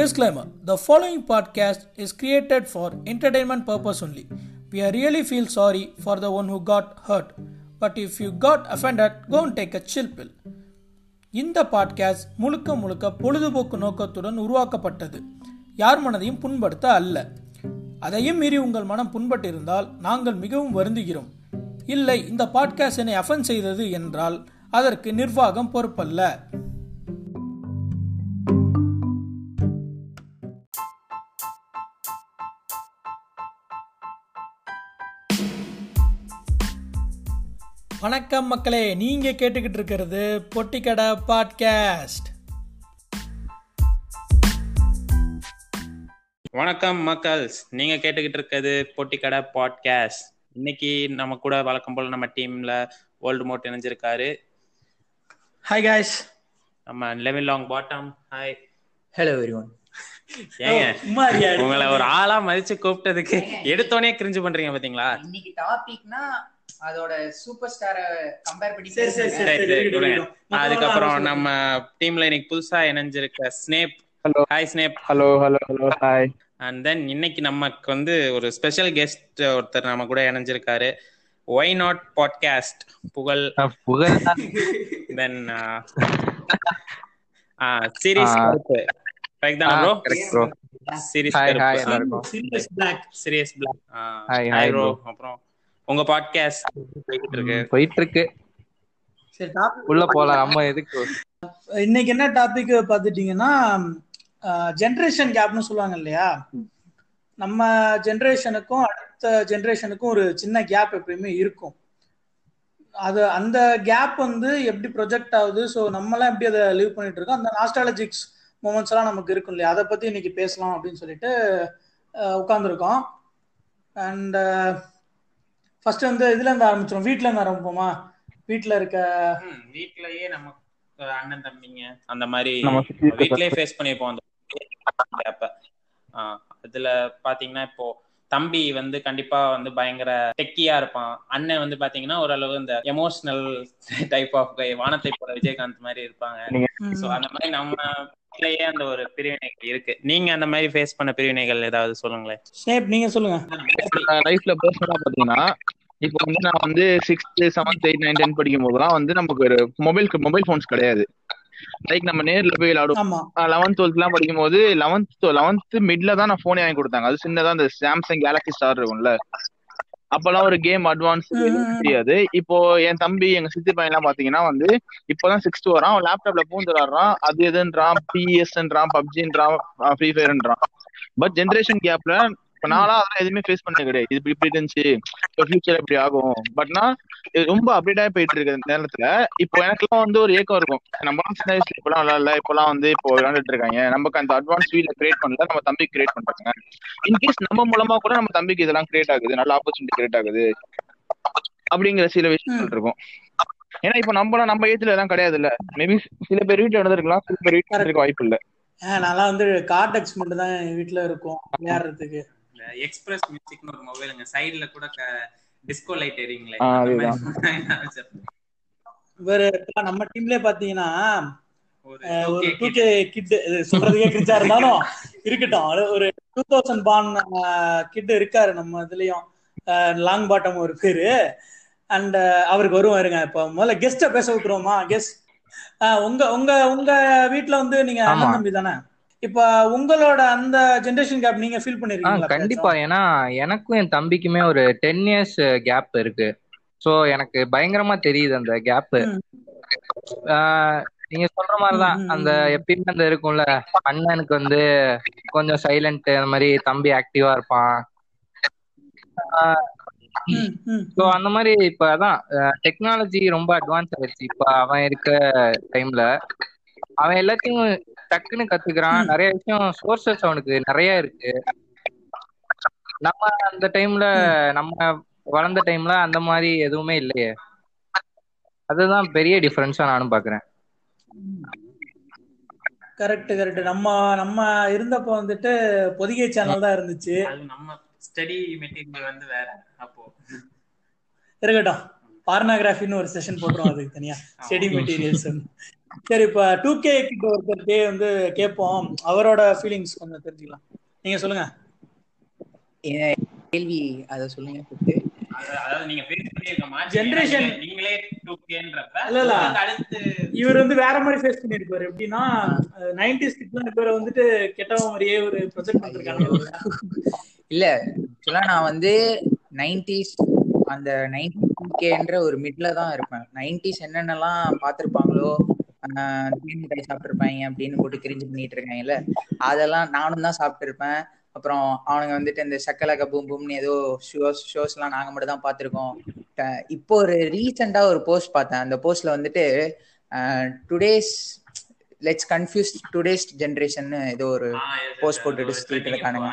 Disclaimer The following podcast is created for entertainment purpose only. We are really feel sorry for the one who got hurt. But if you got offended, go and take a chill pill. இந்த podcast முழுக்க முழுக்க பொழுதுபோக்கு நோக்கத்துடன் உருவாக்கப்பட்டது யார் மனதையும் புண்படுத்த அல்ல அதையும் மீறி உங்கள் மனம் புண்பட்டிருந்தால் நாங்கள் மிகவும் வருந்துகிறோம் இல்லை இந்த பாட்காஸ்ட் என்னை அஃபன் செய்தது என்றால் அதற்கு நிர்வாகம் பொறுப்பல்ல வணக்கம் மக்களே நீங்க கேட்டுக்கிட்டு இருக்கிறது பொட்டிக்கடை பாட்காஸ்ட். வணக்கம் மக்கள்ஸ் நீங்க கேட்டுக்கிட்டு இருக்கிறது பொட்டிக்கடை பாட்காஸ்ட். இன்னைக்கு நம்ம கூட வழக்கம் போல நம்ம டீம்ல வேர்ல்டு மோட் இணைஞ்சிருக்காரு. ஹாய் காய்ஸ் நம்ம eleven long bottom hi hello everyone ஏங்க உங்களை ஒரு ஆளா மதிச்சு கூப்பிட்டதுக்கு எடுத்தோனே கிரிஞ்சு பண்றீங்க பாத்தீங்களா? இன்னைக்கு டாபிக்னா அதோட சூப்பர் ஸ்டாரை கம்பேர் பண்ணி. அதுக்கப்புறம் நம்ம டீம்ல இன்னைக்கு புதுசா இணைஞ்சிருக்க Snape. Hello. Hi Snape. Hello hello hello hi and then இன்னைக்கு நமக்கு வந்து ஒரு ஸ்பெஷல் கெஸ்ட் ஒருத்தர் நம்ம கூட இணைஞ்சிருக்காரு. Y not podcast Pugazh. Pugazh then. Sirius. கருப்பு. கரெக்ட் தானே ப்ரோ கரெக்ட் ப்ரோ சீரிஸ் கருப்பு. Sirius Black Sirius Black Hi, hi, hi bro bro. அப்புறம் உங்க பாட்காஸ்ட் போயிட்டு இருக்கு போயிட்டு இருக்கு சரி டாபிக் உள்ள போலாம். அம்மா எதுக்கு? இன்னைக்கு என்ன டாபிக் பார்த்துட்டீங்கன்னா ஜென்ரேஷன் கேப்னு சொல்லுவாங்க இல்லையா? நம்ம ஜென்ரேஷனுக்கும் அடுத்த ஜென்ரேஷனுக்கும் ஒரு சின்ன கேப் எப்பயுமே இருக்கும். அது அந்த கேப் வந்து எப்படி ப்ரொஜெக்ட் ஆகுது? ஸோ நம்மளாம் எப்படி அதை லீவ் பண்ணிட்டு இருக்கோம்? அந்த நாஸ்டாலஜிக்ஸ் மூமெண்ட்ஸ் எல்லாம் நமக்கு இருக்கும் இல்லையா? அதை பத்தி இன்னைக்கு பேசலாம் அப்படின்னு சொல்லிட்டு உட்காந்துருக்கோம் அண்ட் ஃபர்ஸ்ட் வந்து இதுல இருந்து ஆரம்பிச்சிடும் வீட்ல இருந்து ஆரம்பிப்போமா? வீட்ல இருக்க ம், வீட்லயே நம்ம அண்ணன் தம்பிங்க அந்த மாதிரி வீட்லயே ஃபேஸ் பண்ணிருப்போம் அந்த அதுல பாத்தீங்கன்னா இப்போ தம்பி வந்து கண்டிப்பா வந்து பயங்கர டெக்கியா இருப்பான். அண்ணன் வந்து பாத்தீங்கன்னா ஓரளவு இந்த எமோஷனல் டைப் ஆஃப் வானத்தை போல விஜயகாந்த் மாதிரி இருப்பாங்க. சோ அந்த மாதிரி நம்ம வீட்லயே அந்த ஒரு பிரிவினைகள் இருக்கு. நீங்க அந்த மாதிரி ஃபேஸ் பண்ண பிரிவினைகள் ஏதாவது சொல்லுங்களேன். ஸ்னேப் நீங்க சொல்லுங்க. லைஃப்ல பர்சனலா பாத்தீங்கன்னா இப்போ வந்து நான் வந்து sixth seventh eight nine tenth படிக்கும் போதெல்லாம் வந்து நமக்கு ஒரு மொபைல் மொபைல் போன்ஸ் கிடையாது. லைக் நம்ம நேர்ல போய் விளையாடுவோம். லெவன்த் டுவெல்த் எல்லாம் படிக்கும் போது லெவன்த் லெவன்த் மிட்ல தான் நான் போனே வாங்கி கொடுத்தாங்க. அது சின்னதா அந்த சாம்சங் கேலக்ஸி ஸ்டார் இருக்கும்ல. அப்பெல்லாம் ஒரு கேம் அட்வான்ஸ் தெரியாது. இப்போ என் தம்பி எங்க சித்தி பையன் எல்லாம் பாத்தீங்கன்னா வந்து இப்பதான் சிக்ஸ்த் வரான். அவன் லேப்டாப்ல பூந்து விளாடுறான் அது எதுன்றான்? பிஎஸ்ன்றான் பப்ஜின்றான் ஃப்ரீ ஃபயர்ன்றான் பட் ஜென்ரேஷன் கேப்ல இப்ப நாளா அதெல்லாம் எதுவுமே ஃபேஸ் பண்ண கிடையாது. இது இப்படி இருந்துச்சு இப்போ ஃபியூச்சர் இப்படி ஆகும். பட்னா இது ரொம்ப அப்டேட் ஆகி போயிட்டு இருக்க நேரத்துல இப்போ எனக்குலாம் வந்து ஒரு ஏக்கம் இருக்கும். நம்ம சின்ன வயசுல இப்பெல்லாம் விளையாடல இப்பெல்லாம் வந்து இப்போ விளையாண்டுட்டு இருக்காங்க. நமக்கு அந்த அட்வான்ஸ் ஃபீல்ட கிரியேட் பண்ணல நம்ம தம்பிக்கு கிரியேட் பண்றாங்க. இன்கேஸ் நம்ம மூலமா கூட நம்ம தம்பிக்கு இதெல்லாம் கிரியேட் ஆகுது நல்ல ஆப்பர்ச்சுனிட்டி கிரியேட் ஆகுது அப்படிங்கிற சில விஷயங்கள் இருக்கும். ஏன்னா இப்போ நம்ம நம்ம ஏஜ்ல எல்லாம் கிடையாது இல்ல மேபி சில பேர் வீட்டுல நடந்திருக்கலாம் சில பேர் வீட்டுல இருக்க வாய்ப்பு இல்ல. நான்லாம் வந்து கார்டெக்ஸ் மட்டும் தான் வீட்டுல இருக்கும் விளையாடுறதுக்கு. எக்ஸ்பிரஸ் மியூசிக்னு ஒரு மொபைலுங்க சைடுல கூட டிஸ்கோ லைட் எரியுங்களே. இவரு நம்ம டீம்லயே பாத்தீங்கன்னா ஒரு அஹ், ஒரு 2K டூ கே கிட் சொல்றதுக்கே கிரிச்சா இருந்தாலும் இருக்கட்டும். ஒரு டூ தௌசண்ட் பான் கிட் இருக்காரு நம்ம இதுலயும். லாங் பாட்டம் ஒரு பேரு. அண்ட் அவருக்கு வருவாருங்க இப்போ. முதல்ல கெஸ்ட பேச விட்டுருவோமா? கெஸ்ட் உங்க உங்க உங்க வீட்ல வந்து நீங்க. அண்ணன் தம்பி தானே? இப்ப உங்களோட அந்த ஜெனரேஷன் கேப் நீங்க ஃபீல் ஆ பண்ணிருக்கீங்களா கண்டிப்பா. ஏன்னா எனக்கும் என் தம்பிக்குமே ஒரு டென் இயர்ஸ் கேப் இருக்கு. சோ எனக்கு பயங்கரமா தெரியுது அந்த கேப். நீங்க சொல்ற மாதிரிதான். அந்த. எப்பயுமே அந்த இருக்கும்ல அண்ணனுக்கு வந்து கொஞ்சம் சைலண்ட் அந்த மாதிரி தம்பி ஆக்டிவா இருப்பான். ஸோ அந்த மாதிரி இப்ப அதான் டெக்னாலஜி ரொம்ப அட்வான்ஸ் ஆயிடுச்சு. இப்ப அவன் இருக்க டைம்ல அவன் எல்லாத்தையும் டக்குன்னு கத்துக்கிறான். நிறைய விஷயம் சோர்சஸ் அவனுக்கு நிறைய இருக்கு. நம்ம அந்த டைம்ல நம்ம வளர்ந்த டைம்ல அந்த மாதிரி எதுவுமே இல்லையே. அதுதான் பெரிய டிஃபரன்ஸா நானும் பாக்குறேன். Correct correct. நம்ம நம்ம இருந்தப்ப வந்துட்டு பொதிகை சேனல் தான் இருந்துச்சு. அது நம்ம ஸ்டடி மெட்டீரியல் வந்து வேற அப்போ. இருக்கட்டும். பார்னோகிராஃபின்னு ஒரு செஷன் போட்டுரும் அதுக்கு தனியா. ஸ்டடி மெட்டீரியல்ஸ் சரி இப்ப டூ கே கிட்ட ஒருத்தர்கிட்டே வந்து கேட்போம் அவரோட ஃபீலிங்ஸ் கொஞ்சம் தெரிஞ்சுக்கலாம். நீங்க சொல்லுங்க. கேள்வி அத சொல்லுங்க. அதாவது நீங்க நீங்க- நீங்களே 2K-ன்றப்ப இல்ல, இல்ல. உங்களுக்கு அடுத்து இவர் வந்து வேற மாதிரி ஃபேஸ் பண்ணிருப்பாரு எப்படின்னா நைன்டிஸ் கிட்லாம் பேரை வந்துட்டு கெட்டவன் மாதிரியே ஒரு ப்ரொஜெக்ட் பண்ணிருக்காங்க. இல்ல ஆக்சுவலா நான் வந்து நைன்டிஸ் அந்த நைன்டிஸ்ன்ற ஒரு மிட்ல தான் இருப்பேன். நைன்டிஸ் என்னென்னலாம் பார்த்திருப்பாங்களோ தேன் மிட்டாய் சாப்பிட்டுருப்பாங்க அப்படின்னு போட்டு கிரிஞ்சு பண்ணிட்டு இருக்காங்கல்ல அதெல்லாம் நானும் தான் சாப்பிட்டுருப்பேன். அப்புறம் அவனுங்க வந்துட்டு இந்த சக்கலக்க பூம் பூம்னு ஏதோ ஷோஸ் ஷோஸ் எல்லாம் நாங்க மட்டும் தான் பார்த்திருக்கோம். இப்போ ஒரு ரீசெண்டா ஒரு போஸ்ட் பார்த்தேன். அந்த போஸ்ட்ல வந்துட்டு today's let's confuse today's generation ஏதோ ஒரு yes. போட்டுட்டு சுத்திட்டு இருக்கானுங்க.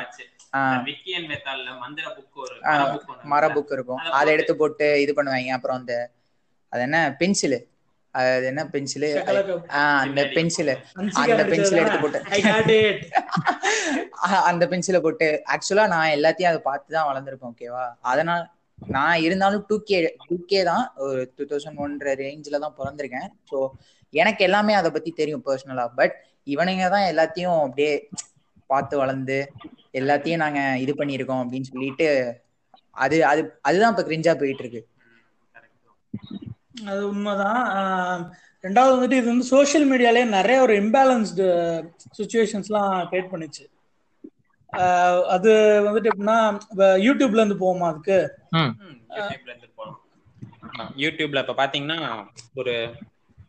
மர? புக் இருக்கும். அதை எடுத்து போட்டு இது பண்ணுவாங்க. அப்புறம் அந்த அது என்ன? பென்சிலு அது என்ன பென்சிலு அந்த. பென்சிலு அந்த பென்சில் எடுத்து போட்டு. ஐ காட் இட் அந்த பென்சிலை போட்டு. ஆக்சுவலா நான் எல்லாத்தையும் அதை பார்த்து தான் வளர்ந்துருப்பேன் ஓகேவா அதனால நான் இருந்தாலும் டூ கே டூ கே தான் ஒரு டூ தௌசண்ட் ஒன்ற ரேஞ்சில் தான் பிறந்திருக்கேன். ஸோ எனக்கு எல்லாமே அதை பத்தி தெரியும் பர்சனலா பட் இவனுங்க தான் எல்லாத்தையும் அப்படியே பார்த்து வளர்ந்து எல்லாத்தையும் நாங்க இது பண்ணியிருக்கோம் அப்படின்னு சொல்லிட்டு அது அது அதுதான் இப்ப கிரிஞ்சா போயிட்டு இருக்கு. அது உண்மைதான். ரெண்டாவது வந்துட்டு இது வந்து சோஷியல் மீடியாலே நிறைய ஒரு இம்பேலன்ஸ்டு சுச்சுவேஷன்ஸ்லாம் கிரியேட் பண்ணுச்சு. ஆஹ் அது வந்துட்டு எப்படின்னா யூடியூப்ல இருந்து போவோமா அதுக்கு? யூடியூப்ல இப்ப பாத்தீங்கன்னா ஒரு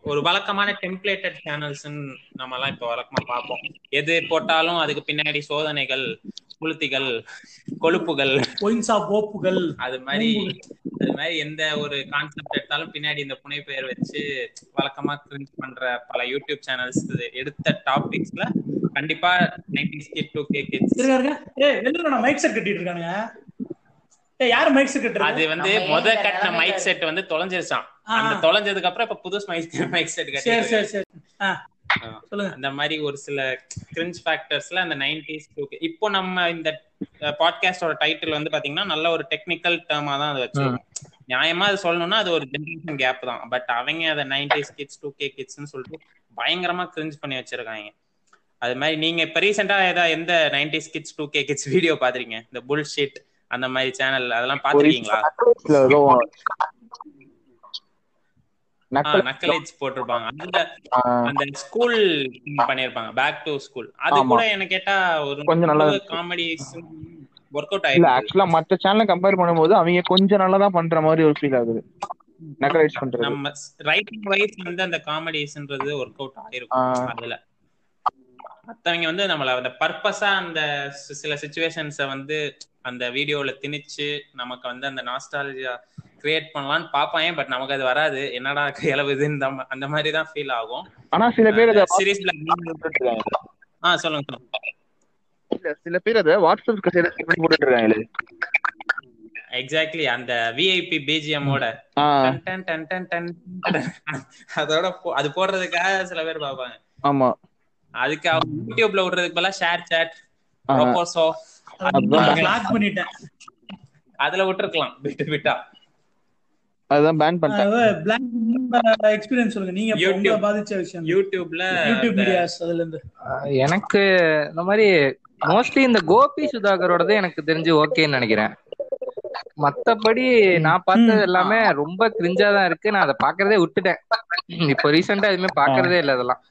ஒரு வழக்கமான டெம்ப்ளேட்டட் சேனல்ஸ் நம்ம எல்லாம் இப்ப வழக்கமா பார்ப்போம். எது போட்டாலும் அதுக்கு பின்னாடி சோதனைகள் புளுத்திகள் கொழுப்புகள். போப்புகள் அது மாதிரி அது மாதிரி எந்த ஒரு கான்செப்ட் எடுத்தாலும் பின்னாடி இந்த புனை பெயர் வச்சு வழக்கமா கிரிஞ்ச் பண்ற பல யூடியூப் சேனல்ஸ் எடுத்த டாபிக்ஸ்ல கண்டிப்பா ninety kid two K kids இருக்காருங்க ஏ வெளியில நான் மைக் செட் கட்டிட்டு இருக்கானுங்க? யாரு மைக் செட் அது வந்து முத கட்டின மைக் செட் வந்து தொலைஞ்சிருச்சான். அந்த தொலைஞ்சதுக்கு அப்புறம் இப்ப புது மைக் மைக் செட் சரி கட்டி சரி. சரி அந்த மாதிரி ஒரு சில கிரிஞ்ச் ஃபேக்டர்ஸ்ல அந்த நைன்டிஸ் இப்போ நம்ம இந்த பாட்காஸ்டோட டைட்டில் வந்து பாத்தீங்கன்னா நல்ல ஒரு டெக்னிக்கல் டேர்மா தான் அதை வச்சிருக்கோம். நியாயமா அது சொல்லணும்னா அது ஒரு ஜென்ரேஷன் கேப் தான். பட் அவங்க அதை நைன்டிஸ் கிட்ஸ் டூ கே கிட்ஸ்னு சொல்லிட்டு பயங்கரமா கிரிஞ்ச் பண்ணி வச்சிருக்காங்க. அது மாதிரி நீங்க இப்ப ரீசெண்டா ஏதாவது எந்த nineties kids two K kids video பாத்திருக்கீங்க? இந்த புல் ஷீட் அந்த மாதிரி சேனல் அதெல்லாம் பாத்திருக்கீங்களா நக்கலேஜ் போட்டிருப்பாங்க. அதுல அந்த ஸ்கூல் பண்ணிருப்பாங்க பேக் டு ஸ்கூல் அது. கூட என்ன கேட்டா ஒரு கொஞ்சம் நல்லா காமெடி ஒர்க் அவுட் ஆயிருக்கு. ஆக்சுவலா மத்த சேனலை கம்பேர் பண்ணும்போது அவங்க கொஞ்சம் நல்லா தான் பண்ற மாதிரி ஒரு ஃபீல் ஆகுது. நக்கலைஸ் பண்றது. நம்ம ரைட்டிங் வைஸ் வந்து அந்த காமெடிஸ்ன்றது ஒர்க் அவுட் ஆயிருக்கும். அதுல. மத்தவங்க வந்து நம்மள அந்த பர்பஸா அந்த சில சுச்சுவேஷன்ஸ வந்து அந்த வீடியோல திணிச்சு நமக்கு வந்து அந்த நாஸ்டாலஜியா கிரியேட் பண்ணலாம்னு பாப்பாங்க பட் நமக்கு அது வராது. என்னடா நம்ம- அந்த மாதிரி தான் ஃபீல் ஆகும். ஆனா சில பேர் அதை சீரியஸ்ல ஆ சொல்லுங்க சொல்லுங்க. இல்ல, சில பேர் அதை வாட்ஸ்அப் போட்டுட்டு இருக்காங்களே எக்ஸாக்ட்லி அந்த விஐபி பிஜிஎம்மோட டன் டன் டன். அதோட அது போடுறதுக்காக சில பேர் பார்ப்பாங்க. ஆமா. அதுக்கு அவங்க யூடியூப்ல விடுறதுக்கு பதிலா ஷேர் சாட். ப்ரோபோசோ. பிளாக் பண்ணிட்டேன். அதுல விட்டுருக்கலாம். விட்டு விட்டா. அதுதான் பேன் பண்ணிட்டேன். பிளாக் எக்ஸ்பீரியன்ஸ் சொல்லுங்க. நீங்க. உங்களை பாதிச்ச விஷயம். யூடியூப்ல யூடியூப் மீடியாஸ் அதுல இருந்து எனக்கு இந்த மாதிரி மோஸ்ட்லி இந்த கோபி சுதாகரோடது எனக்கு தெரிஞ்சு ஓகேன்னு நினைக்கிறேன். மத்தபடி நான் பார்த்தது எல்லாமே ரொம்ப கிரிஞ்சா தான் இருக்கு. நான் அதை பாக்குறதே விட்டுட்டேன். இப்போ ரீசெண்டா எதுவுமே பாக்குறதே இல்ல அதெல்லாம்.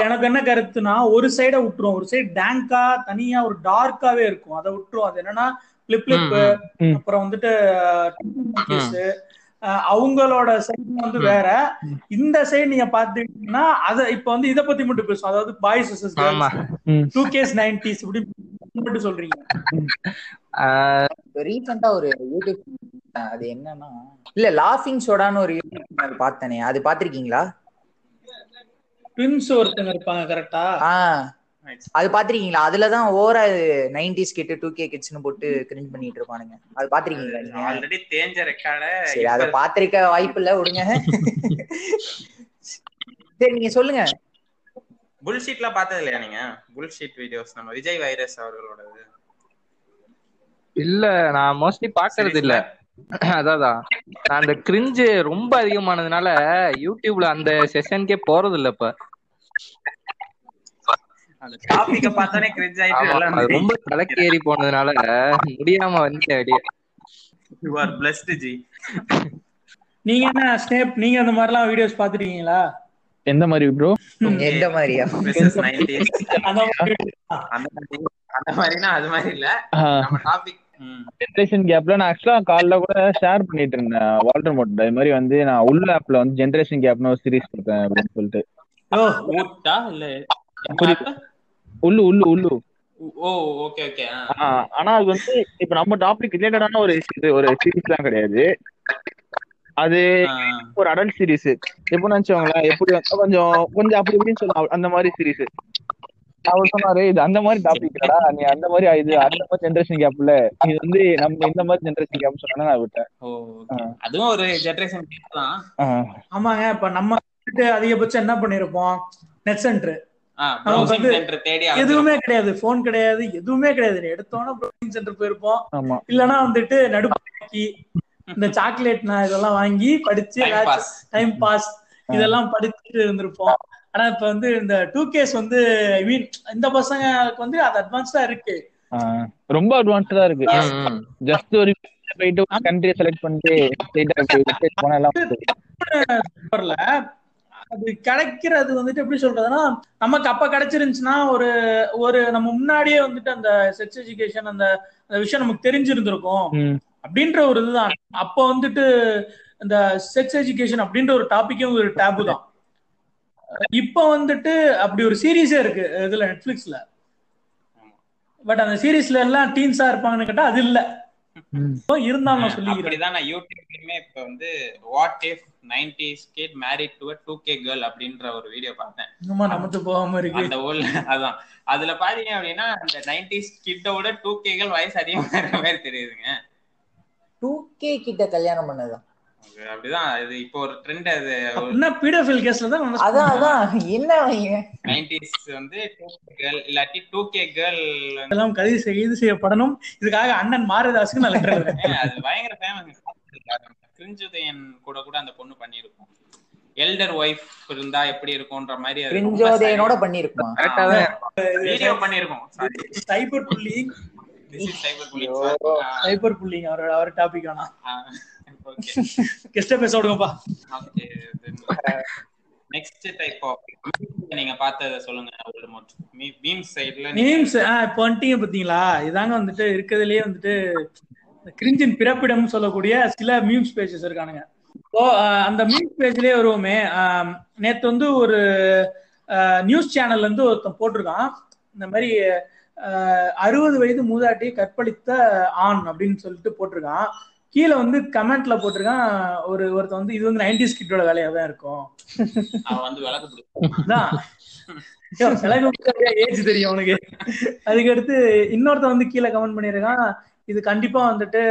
எனக்கு என்ன கருத்துனா ஒரு சைட விட்டுரும். ஒரு சைடு டேங்கா தனியா ஒரு டார்க்காவே இருக்கும். அதை விட்டுரும். அது என்னன்னா பிளிப். அப்புறம் வந்துட்டு கேஸ் அவங்களோட சைடு வந்து வேற. இந்த சைடு நீங்க பாத்தீங்கன்னா அத இப்ப வந்து இத பத்தி மட்டும் பேசுவோம். அதாவது பாய்ஸ். டூ கேஸ் நைன்டிஸ் இப்படி மட்டும் சொல்றீங்க. ரீசெண்டா ஒரு யூடியூப் அது என்னன்னா இல்ல லாஃபிங் சோடான்னு ஒரு யூடியூப் பார்த்தனே. அது பாத்திருக்கீங்களா ட்வின்ஸ் ஒருத்தங்க இருப்பாங்க கரெக்டா அது பாத்திருக்கீங்களா அதுலதான் ஓவரா நைன்டிஸ் கிட்ட டூ கே கிட்ஸ்னு போட்டு கிரிஞ்ச் பண்ணிட்டு இருப்பானுங்க. அது பாத்திருக்கீங்களா நீங்க? ஆல்ரெடி தேஞ்ச ரெக்கார்ட சரி அத பாத்திருக்க வாய்ப்பு இல்ல விடுங்க. சரி நீங்க சொல்லுங்க. புல்ஷீட்லாம் பார்த்தது இல்லையா நீங்க? புல்ஷீட் வீடியோஸ் நம்ம விஜய் வைரஸ் அவர்களோடது. இல்ல நான் மோஸ்ட்லி பாக்குறது இல்ல. அதான் நான் அந்த கிரிஞ்சு ரொம்ப அதிகமானதுனால யூடியூப்ல அந்த செஷனுக்கே போறது இல்ல இப்ப ரொம்ப தலைக்கு ஏறி போனதுனால முடியாம வந்து அப்படியே யூ ஆர் பிளஸ்ட் ஜி நீங்க என்ன ஸ்னேப் நீங்க அந்த மாதிரிலாம் வீடியோஸ் பாத்துருக்கீங்களா எந்த மாதிரி ப்ரோ எந்த மாதிரியா? Versus 90s. அந்த மாதிரி அது மாதிரி இல்ல. நம்ம டாபிக் ஜென்ரேஷன் கேப்ல நான் ஆக்சுவலா காலைல கூட ஷேர் பண்ணிட்டு இருந்தேன். வால்டர் மோட் இது மாதிரி வந்து நான் உள்ள ஆப்ல வந்து ஜென்ரேஷன் கேப்னு ஒரு சீரிஸ் பார்த்தேன் அப்படின்னு சொல்லிட்டு. உள்ளு உள்ளு உள்ளு. ஓ ஓகே ஓகே ஆனா அது வந்து இப்ப நம்ம டாபிக் ரிலேட்டடான ஒரு ஒரு சீரிஸ்லாம் கிடையாது. அது ஒரு அடல்ட் சீரிஸ் எப்போ நினைச்சவங்களேன் எப்படி கொஞ்சம் கொஞ்சம் அப்படி இப்படின்னு சொல்லலாம். அந்த மாதிரி சீரிஸ் அவர் சொன்னாரு இது அந்த மாதிரி டாபிக் நீ அந்த மாதிரி இது அந்த மாதிரி ஜென்ரேஷன் கேப்ல இது வந்து நம்ம இந்த மாதிரி ஜென்ரேஷன் கேப் சொன்னா நான் விட்டேன். அதுவும் ஒரு ஜெனரேஷன் தான். ஆமாங்க இப்ப நம்ம வந்துட்டு அதிகபட்சம் என்ன பண்ணிருப்போம்? நெட் சென்டர் எதுவுமே கிடையாது போன் கிடையாது எதுவுமே கிடையாது. எடுத்தோன்னா ப்ரௌசிங் சென்டர் போயிருப்போம். இல்லனா வந்துட்டு நடுப்பாக்கி இந்த சாக்லேட் நான் இதெல்லாம் வாங்கி படிச்சு டைம் பாஸ் இதெல்லாம் படிச்சுட்டு இருந்திருப்போம். ஆனா இப்ப வந்து இந்த டூ கேஸ் வந்து ஐ மீன் இந்த பசங்களுக்கு வந்து அது அட்வான்ஸ்டா இருக்கு. ஆஹ் ரொம்ப அட்வான்ஸ்டா இருக்கு. ஜஸ்ட் ஒரு போயிட்டு கண்ட்ரியை செலக்ட் பண்ணிட்டு அது கிடைக்கிறது வந்துட்டு எப்படி சொல்றதுன்னா நமக்கு அப்ப கிடைச்சிருந்துச்சுன்னா ஒரு ஒரு நம்ம முன்னாடியே வந்துட்டு அந்த செக்ஸ் எஜுகேஷன் அந்த அந்த விஷயம் நமக்கு தெரிஞ்சிருந்திருக்கும். அப்படின்ற ஒரு இதுதான். அப்ப வந்துட்டு இந்த செக்ஸ் எஜுகேஷன் அப்படின்ற ஒரு டாபிக்கே ஒரு டேபு தான். இப்ப வந்துட்டு அப்படி ஒரு சீரீஸே இருக்கு இதுல நெட்ஃபிளிக்ஸ்ல பட் அந்த சீரீஸ்ல எல்லாம் டீன்ஸா இருப்பாங்கன்னு கேட்டா அது இல்ல. ம். இருந்தாலும் நான் சொல்லிக்கிறேன். அப்படிதான் நான் யூடியூப்லயுமே இப்ப வந்து what if nineties kid married to two K girl அப்படின்ற ஒரு வீடியோ பார்த்தேன். இன்னுமா நமக்கு போகாம இருக்கு. அந்த அதான். அதுல பாத்தீங்க அப்படின்னா அந்த நைன்டிஸ் கிட்டோட டூ கேகள் வயசு அதிகமா இருக்கிற மாதிரி தெரியுதுங்க. டூ கே கிட்ட கல்யாணம் பண்ணதுதான். அப்படிதான் இது இப்போ ஒரு ட்ரெண்ட் அது. என்ன பீடோஃபில் கேஸ்ல தான் நம்ம அதான் அதான். என்ன அவங்க? நைன்டிஸ் வந்து டூ கே கேர்ள் இல்லாட்டி டூ கே கேர்ள் எல்லாம் கைது செய்து செய்யப்படணும். இதுக்காக அண்ணன் மாரதாஸுக்கு நான் லெட்டர் எழுதுறேன். அது பயங்கர ஃபேமஸ் கிரிஞ்சுதயன் கூட கூட அந்த பொண்ணு பண்ணிருக்கும் எல்டர் ஒய்ஃப் இருந்தா எப்படி இருக்கும்ன்ற மாதிரி பிரிஞ்சோதையனோட பண்ணிருக்குமா இருக்கும். வீடியோ பண்ணிருக்கோம் sorry cyber bullying this is cyber bullying cyber bullying அவர் அவர் டாபிக் வேணாம் ஓகே கெஸ்ட பேச விடுங்கப்பா ஓகே நெக்ஸ்ட் டைப் ஆஃப் நீங்க பார்த்தத சொல்லுங்க ஓல்ட் மோட் மீம் சைடுல மீம்ஸ் இப்போ வந்துட்டீங்க பாத்தீங்களா இதாங்க வந்துட்டு இருக்கிறதுலயே வந்துட்டு கிரிஞ்சின் பிறப்பிடம் சொல்லக்கூடிய சில மீம்ஸ் பேஜஸ் இருக்கானுங்க. இப்போ அந்த மீம்ஸ் பேஜ்லயே வருவோமே நேத்து வந்து ஒரு நியூஸ் சேனல்ல இருந்து ஒருத்தன் போட்டிருக்கான். இந்த மாதிரி அறுபது வயது மூதாட்டியை கற்பழித்த ஆண் அப்படின்னு சொல்லிட்டு போட்டிருக்கான். கீழே வந்து கமெண்ட்ல போட்டிருக்கான் ஒரு ஒருத்தன் வந்து இது வந்து நைன்டிஸ் கிட்டோட வேலையா தான் இருக்கும். வந்து ஏஜ் தெரியும் அவனுக்கு. அதுக்கடுத்து இன்னொருத்தன் வந்து கீழே கமெண்ட் பண்ணியிருக்கான் இது கண்டிப்பா வந்துட்டு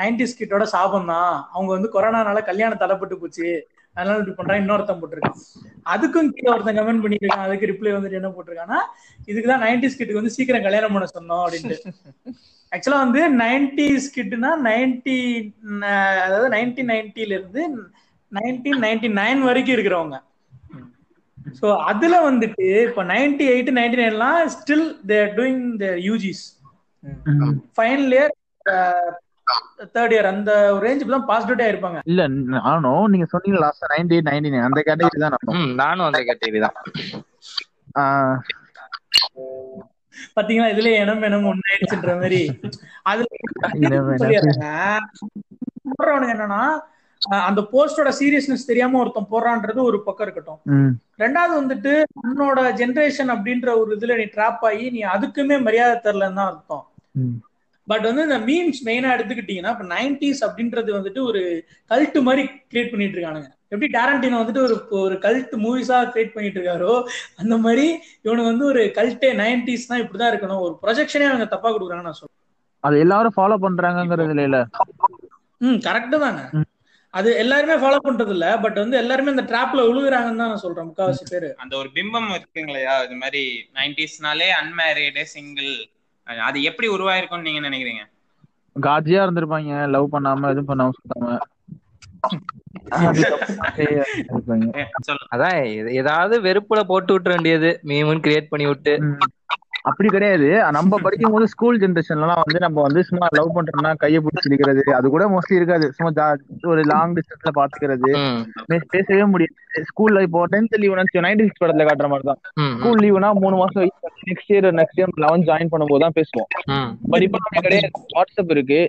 நைன்டிஸ் கிட்டோட சாபம் தான் அவங்க வந்து கொரோனானால கல்யாணம் தடைப்பட்டு போச்சு. அதனால இப்படி பண்றான். இன்னொருத்தன் போட்டிருக்கான். அதுக்கும் கீழே ஒருத்தன் கமெண்ட் பண்ணிருக்கான் அதுக்கு ரிப்ளை வந்துட்டு என்ன போட்டிருக்கான்னா இதுக்குதான் நைன்டிஸ் கிட்டுக்கு வந்து சீக்கிரம் கல்யாணம் பண்ண சொன்னோம் அப்படின்ட்டு. ஆக்சுவலா வந்து நைன்டிஸ் கிட்டுனா நைன்டி அதாவது நைன்டீன் நைன்டில இருந்து நைன்டீன் நைன்டி நைன் வரைக்கும் இருக்கிறவங்க. சோ அதுல வந்துட்டு இப்ப ninety eight ninety நைன்லாம் still there doing their UGs final year third year அந்த ரேஞ்சுக்கு தான் பாஸ் அவுட் ஆயிருப்பாங்க இல்ல நானும் நீங்க சொன்னீங்க லாஸ்ட் நைன்டி நைன்டி நைன் அந்த கேட்டகரி தான் நானும் அந்த கேட்டகரி தான். ஆஹ் பாத்தீங்களா இதுல இனம் இனம் ஒன்னாயிடுச்சுன்ற மாதிரி. அதுல போடுறவனுங்க என்னன்னா அந்த போஸ்டோட சீரியஸ்னஸ் தெரியாம ஒருத்தன் போடுறான்றது ஒரு பக்கம் இருக்கட்டும். ரெண்டாவது வந்துட்டு உன்னோட ஜெனரேஷன் அப்படின்ற ஒரு இதுல நீ ட்ராப் ஆகி நீ அதுக்குமே மரியாதை தரலன்னு தான் அர்த்தம். பட் வந்து இந்த மீம்ஸ் மெயினா எடுத்துக்கிட்டீங்கன்னா இப்ப நைன்டிஸ் அப்படின்றது வந்துட்டு ஒரு கல்ட் மாதிரி கிரியேட் பண்ணிட்டு இருக்கானுங்க. எப்படி டேரண்டினோ வந்துட்டு ஒரு ஒரு கல்ட் மூவிஸா கிரியேட் பண்ணிட்டு இருக்காரோ அந்த மாதிரி இவனுக்கு வந்து ஒரு கல்ட்டே நைன்டிஸ் தான் இப்படிதான் இருக்கணும். ஒரு ப்ரொஜெக்ஷனே அவங்க தப்பா கொடுக்குறாங்க நான் சொல்றேன். அது எல்லாரும் ஃபாலோ பண்றாங்கங்கிறது இல்ல ம் கரெக்ட் தாங்க. அது எல்லாருமே ஃபாலோ பண்றது இல்ல பட் வந்து எல்லாருமே இந்த ட்ராப்ல விழுகுறாங்கன்னு தான் நான் சொல்றேன் முக்காவாசி பேரு. அந்த ஒரு பிம்பம் இருக்குங்களையா இது மாதிரி நைன்டிஸ்னாலே அன்மேரிடு சிங்கிள் அது எப்படி உருவாயிருக்கும்னு நீங்க நினைக்கிறீங்க? காஜியா இருந்திருப்பாங்க லவ் பண்ணாம எதுவும் பண்ணாம சுத்தாம. அதான் ஏதாவது வெறுப்புல போட்டு விட்டுற வேண்டியது. மீமுன்னு கிரியேட் பண்ணி விட்டு. அப்படி கிடையாது. நம்ம படிக்கும் போது ஸ்கூல் ஜென்ரேஷன்லாம் வந்து நம்ம வந்து சும்மா லவ் பண்றோம்னா கையை பிடிச்சி நிக்கிறது அது கூட மோஸ்ட்லி இருக்காது. சும்மா ஒரு லாங் டிஸ்டன்ஸ்ல பாத்துக்கிறது. பேசவே முடியாது. ஸ்கூல்ல இப்போ டென்த் லீவ் நைன்டி சிக்ஸ் படத்துல காட்டுற மாதிரி தான். ஸ்கூல் லீவுனா மூணு மாசம் next year next year eleventh join பண்ணும்போது தான் பேசுவோம். ம், பட் இப்ப அப்படி கிடையாது. வாட்ஸ்அப் இருக்கு.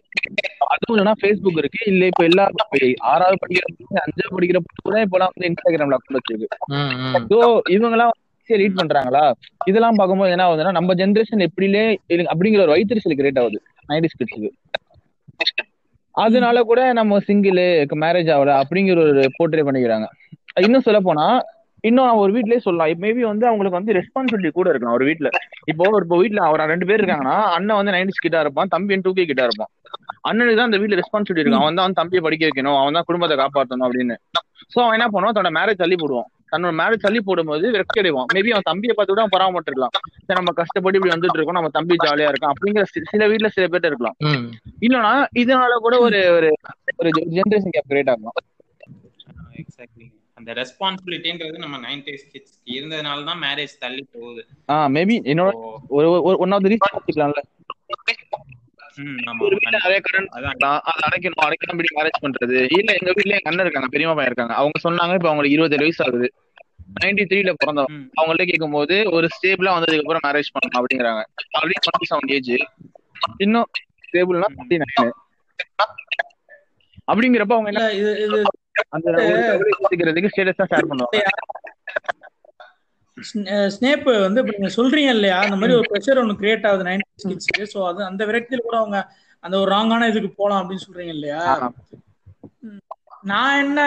அதுவும் இல்லைன்னா ஃபேஸ்புக் இருக்கு. இல்ல இப்ப எல்லா இப்ப ஆறாவது படிக்கிற அஞ்சாவது படிக்கிற கூட இப்பெல்லாம் வந்து இன்ஸ்டாகிராம்ல அக்கௌண்ட் வச்சிருக்கு. ஸோ இவங்க எல்லாம் ரீட் பண்றாங்களா? இதெல்லாம் பார்க்கும்போது என்ன ஆகுதுன்னா நம்ம ஜென்ரேஷன் எப்படிலே அப்படிங்கிற ஒரு வைத்தறிச்சல் கிரியேட் ஆகுது. நைன்டிஸ் கிட்ஸுக்கு அதனால கூட நம்ம சிங்கிள் மேரேஜ் ஆகல அப்படிங்கிற ஒரு போர்ட்ரே பண்ணிக்கிறாங்க. இன்னும் சொல்ல போனா இன்னும் அவன் ஒரு வீட்லயே சொல்லலாம். மேபி வந்து அவங்களுக்கு வந்து ரெஸ்பான்சிபிலிட்டி கூட இருக்கலாம் ஒரு வீட்டுல இப்போ ஒரு இப்போ வீட்டுல அவர் ரெண்டு பேர் இருக்காங்கன்னா அண்ணன் வந்து நைன்டிஸ் கிட்டா இருப்பான் தம்பி டூ கே கிட்டா இருப்பான். அண்ணனுக்கு தான் அந்த வீட்டுல ரெஸ்பான்சிபிலிட்டி இருக்கும். அவன் தான் அவன் தம்பியை படிக்க வைக்கணும் அவன் தான் குடும்பத்தை காப்பாற்றணும் அப்படின்னு. சோ அவன் என்ன பண்ணுவான்? தன்னோட மேரேஜ் தள்ளி போடுவான். தன்னோட மேரேஜ் தள்ளி போடும்போது வெற்றி அடைவான். மேபி அவன் தம்பியை பார்த்து கூட அவன் பராமரிக்கலாம் சரி நம்ம கஷ்டப்பட்டு இப்படி வந்துட்டு இருக்கோம் நம்ம தம்பி ஜாலியா இருக்கான் அப்படிங்கிற சில வீட்ல சில பேர்ட்ட இருக்கலாம். ம். இல்லனா இதனால கூட ஒரு ஒரு ஒரு ஜென்ரேஷன் கேப் கிரியேட் ஆகலாம். எக்ஸாக்ட்லி அந்த ரெஸ்பான்சிபிலிட்டின்றது நம்ம நைன்டிஸ் கிட்ஸ் இருந்ததுனால தான் மேரேஜ் தள்ளி போகுது. ஆ மேபி என்னோட இப்போ, ஒரு ஒரு ஒன் ஆஃப் த ரீசன் வச்சுக்கலாம்ல ஒரு. நிறைய கடன் அதை அடைக்கணும் அடைக்கணும் இப்படி மேரேஜ் பண்றது. இல்ல எங்க வீட்ல எங்க அண்ணன் இருக்காங்க பெரியமா பையன் இருக்காங்க. அவங்க சொன்னாங்க இப்ப அவங்களுக்கு இருபத்தேழு வயசு ஆகுது. நைன்டி த்ரீல பிறந்தவங்க ம், அவங்கள்ட்ட கேட்கும் போது ஒரு ஸ்டேபிளா வந்ததுக்கு அப்புறம் மேரேஜ் பண்ணலாம் அப்படிங்கிறாங்க. ஆல்ரெடி டுவெண்ட்டி செவன் ஏஜ் இன்னும் ஸ்டேபிள்னா தேர்ட்டி நைன் அப்படிங்கிறப்ப அவங்க என்ன இது இது அந்த ஒரு ஸ்டேட்டஸ் தான் ஷேர் பண்ணுவாங்க. ஸ்னேப் வந்து இப்ப நீங்க சொல்றீங்க இல்லையா? அந்த மாதிரி ஒரு ப்ரெஷர் ஒன்று கிரியேட் ஆகுது நைன்டி கிட்ஸ்க்கு ஸோ அது அந்த விரக்தியில் கூட அவங்க அந்த ஒரு ராங்கான இதுக்கு போலாம் அப்படின்னு சொல்றீங்க இல்லையா. நான் என்ன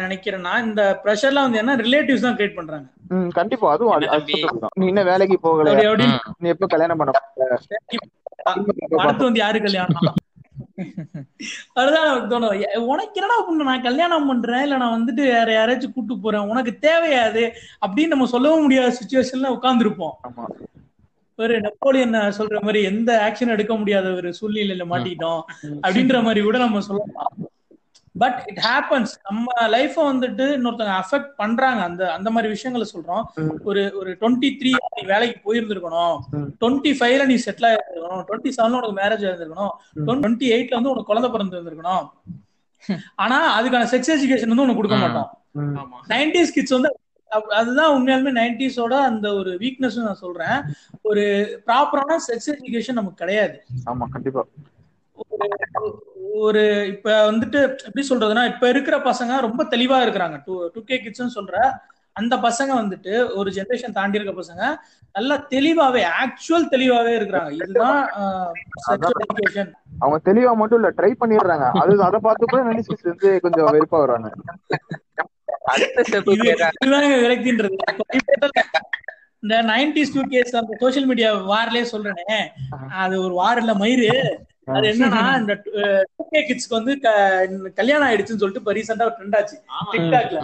நினைக்கிறேன்னா இந்த ப்ரெஷர்லாம் வந்து என்ன ரிலேட்டிவ்ஸ் தான் கிரியேட் பண்றாங்க. ம், கண்டிப்பா. அதுவும். நீ இன்னும் வேலைக்கு போகல? நீ எப்ப கல்யாணம் பண்ண? அடுத்து வந்து யாரு கல்யாணம் அதுதான் தோணும் உனக்கு என்னடா பண்ண நான் கல்யாணம் பண்றேன் இல்ல நான் வந்துட்டு வேற யாராச்சும் கூட்டு போறேன் உனக்கு தேவையாது அப்படின்னு நம்ம சொல்லவும் முடியாத சுச்சுவேஷன்ல உட்கார்ந்துருப்போம். ஆமா. ஒரு நெப்போலியன் சொல்ற மாதிரி எந்த ஆக்ஷன் எடுக்க முடியாத ஒரு சூழ்நிலையில மாட்டிக்கிட்டோம் அப்படின்ற மாதிரி கூட நம்ம சொல்லலாம். பட் இட் ஹேப்பன்ஸ் நம்ம லைஃப வந்துட்டு இன்னொருத்தவங்க அஃபெக்ட் பண்றாங்க. அந்த அந்த மாதிரி விஷயங்களை சொல்றோம். ஒரு ஒரு டுவெண்ட்டி த்ரீ நீ வேலைக்கு போயிருந்திருக்கணும். டுவெண்ட்டி ஃபைவ்ல நீ செட்டில் ஆயிருக்கணும் டுவெண்ட்டி செவன்ல உனக்கு மேரேஜ் ஆயிருந்திருக்கணும். டுவெண்ட்டி எயிட்ல வந்து உனக்கு குழந்தை பிறந்து இருந்திருக்கணும் ஆனா அதுக்கான செக்ஸ் எஜுகேஷன் வந்து உனக்கு கொடுக்க. மாட்டோம். நைன்டிஸ் கிட்ஸ் வந்து அதுதான் உண்மையாலுமே நைன்டிஸோட அந்த ஒரு வீக்னஸ் நான் சொல்றேன். ஒரு ப்ராப்பரான செக்ஸ் எஜுகேஷன் நமக்கு கிடையாது. ஆமா கண்டிப்பா. ஒரு இப்ப வந்துட்டு எப்படி சொல்றதுன்னா இப்ப இருக்கிற பசங்க ரொம்ப தெளிவா இருக்கிறாங்க. டூ டூ கே கிட்ஸ்னு சொல்ற அந்த பசங்க வந்துட்டு ஒரு ஜெனரேஷன் தாண்டி இருக்க பசங்க நல்லா தெளிவாவே ஆக்சுவல் தெளிவாவே இருக்கிறாங்க. இதுதான் அவங்க தெளிவா மட்டும் இல்ல ட்ரை பண்ணிடுறாங்க. அது அதை பார்த்து கூட நைன்டி வந்து கொஞ்சம் வெறுப்பா இதுதான் விரக்தின்றது இந்த நைன்டிஸ் டூ கேஸ் அந்த சோசியல் மீடியா வார்லயே சொல்றேனே அது ஒரு வார் இல்ல மயிறு. அது என்னன்னா இந்த டூ கே கிட்ஸ்க்கு வந்து கல்யாணம் ஆயிடுச்சுன்னு சொல்லிட்டு இப்ப ரீசெண்டா ட்ரெண்ட் ஆச்சு. டிக்டாக்ல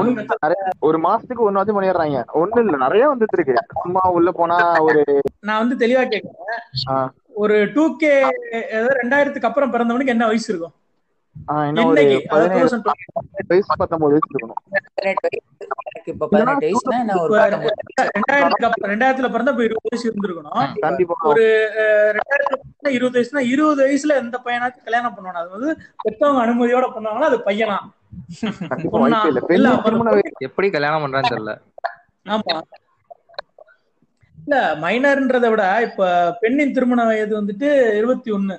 ஒண்ணு நிறைய ஒரு மாசத்துக்கு ஒன்னாவது பண்ணிடுறாங்க. ஒண்ணு இல்ல நிறைய வந்துட்டு இருக்கு. சும்மா உள்ள போனா ஒரு நான் வந்து தெளிவா கேக்குறேன். ஒரு டூ கே ரெண்டாயிரத்துக்கு அப்புறம் பிறந்தவனுக்கு என்ன வயசு இருக்கும்? இன்னும் ஒரு பதினேழு 2020 வயசு பத்தொன்பது வயசு இருக்கணும். ரெண்டாயிரத்துல பிறந்தா இருபது இருந்திருக்கணும். ஒரு ரெண்டாயிரத்துல இருபது வயசுனா இருபது வயசுல எந்த பையனாச்சும் கல்யாணம் பண்ணுவானா அது வந்து பெத்தவங்க அனுமதியோட பண்ணாங்கன்னா அது பையனா? எப்படி கல்யாணம் பண்றான்னு தெரியல. ஆமா. இல்ல மைனர்ன்றதை விட இப்ப பெண்ணின் திருமண வயது வந்துட்டு இருபத்தி ஒண்ணு.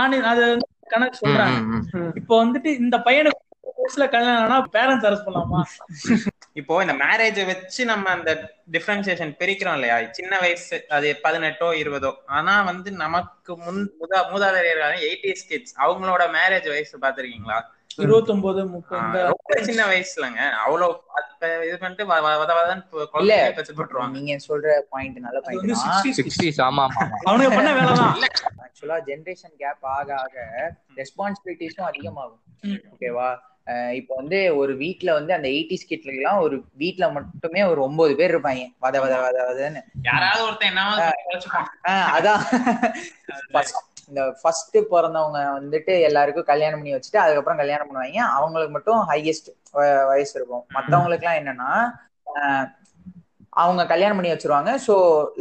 ஆணின் அது வந்து கணக்கு சொல்றாங்க. இப்போ வந்துட்டு இந்த பையனுக்கு வயசுல கல்யாணம் ஆனா பேரண்ட்ஸ் அரெஸ்ட் பண்ணலாமா? இப்போ இந்த மேரேஜை வச்சு நம்ம அந்த டிஃபரன்சியேஷன் பிரிக்கிறோம் இல்லையா? சின்ன வயசு அது பதினெட்டோ இருபதோ. ஆனா வந்து நமக்கு முன் முதா மூதாதையர்கள் எயிட்டிஸ் கிட்ஸ் அவங்களோட மேரேஜ் வயசு பாத்திருக்கீங்களா இருபத்தி ஒன்பது முப்பது ரொம்ப சின்ன வயசுலங்க. அவ்வளவு இது பண்ணிட்டு வ- வ- வத வதன்னு இல்ல. குழந்தைய பெற்று போட்டுருவாங்க. நீங்க சொல்ற பாயிண்ட் நல்ல பாயிண்ட் சிக்ஸ்டி 60s, ஆமா. அவனுக்கு பண்ண வேலைதான் ஆக்சுவலா ஜெனரேஷன் கேப் ஆக ஆக ரெஸ்பான்சிபிலிட்டிஸும் அதிகமாகும். ஓகேவா இப்போ வந்து ஒரு வீட்ல வந்து அந்த எயிட்டிஸ் கிட்ல எல்லாம் ஒரு வீட்ல மட்டுமே ஒரு ஒன்பது பேர் இருப்பாங்க. வத வத வத வதன்னு. யாராவது ஒருத்தன் அதான். இந்த ஃபர்ஸ்ட் பிறந்தவங்க வந்துட்டு எல்லாருக்கும் கல்யாணம் பண்ணி வச்சுட்டு அதுக்கப்புறம் கல்யாணம் பண்ணுவாங்க. அவங்களுக்கு மட்டும் ஹையஸ்ட் வயசு இருக்கும். மத்தவங்களுக்கு எல்லாம் என்னன்னா அவங்க கல்யாணம் பண்ணி வச்சிருவாங்க. ஸோ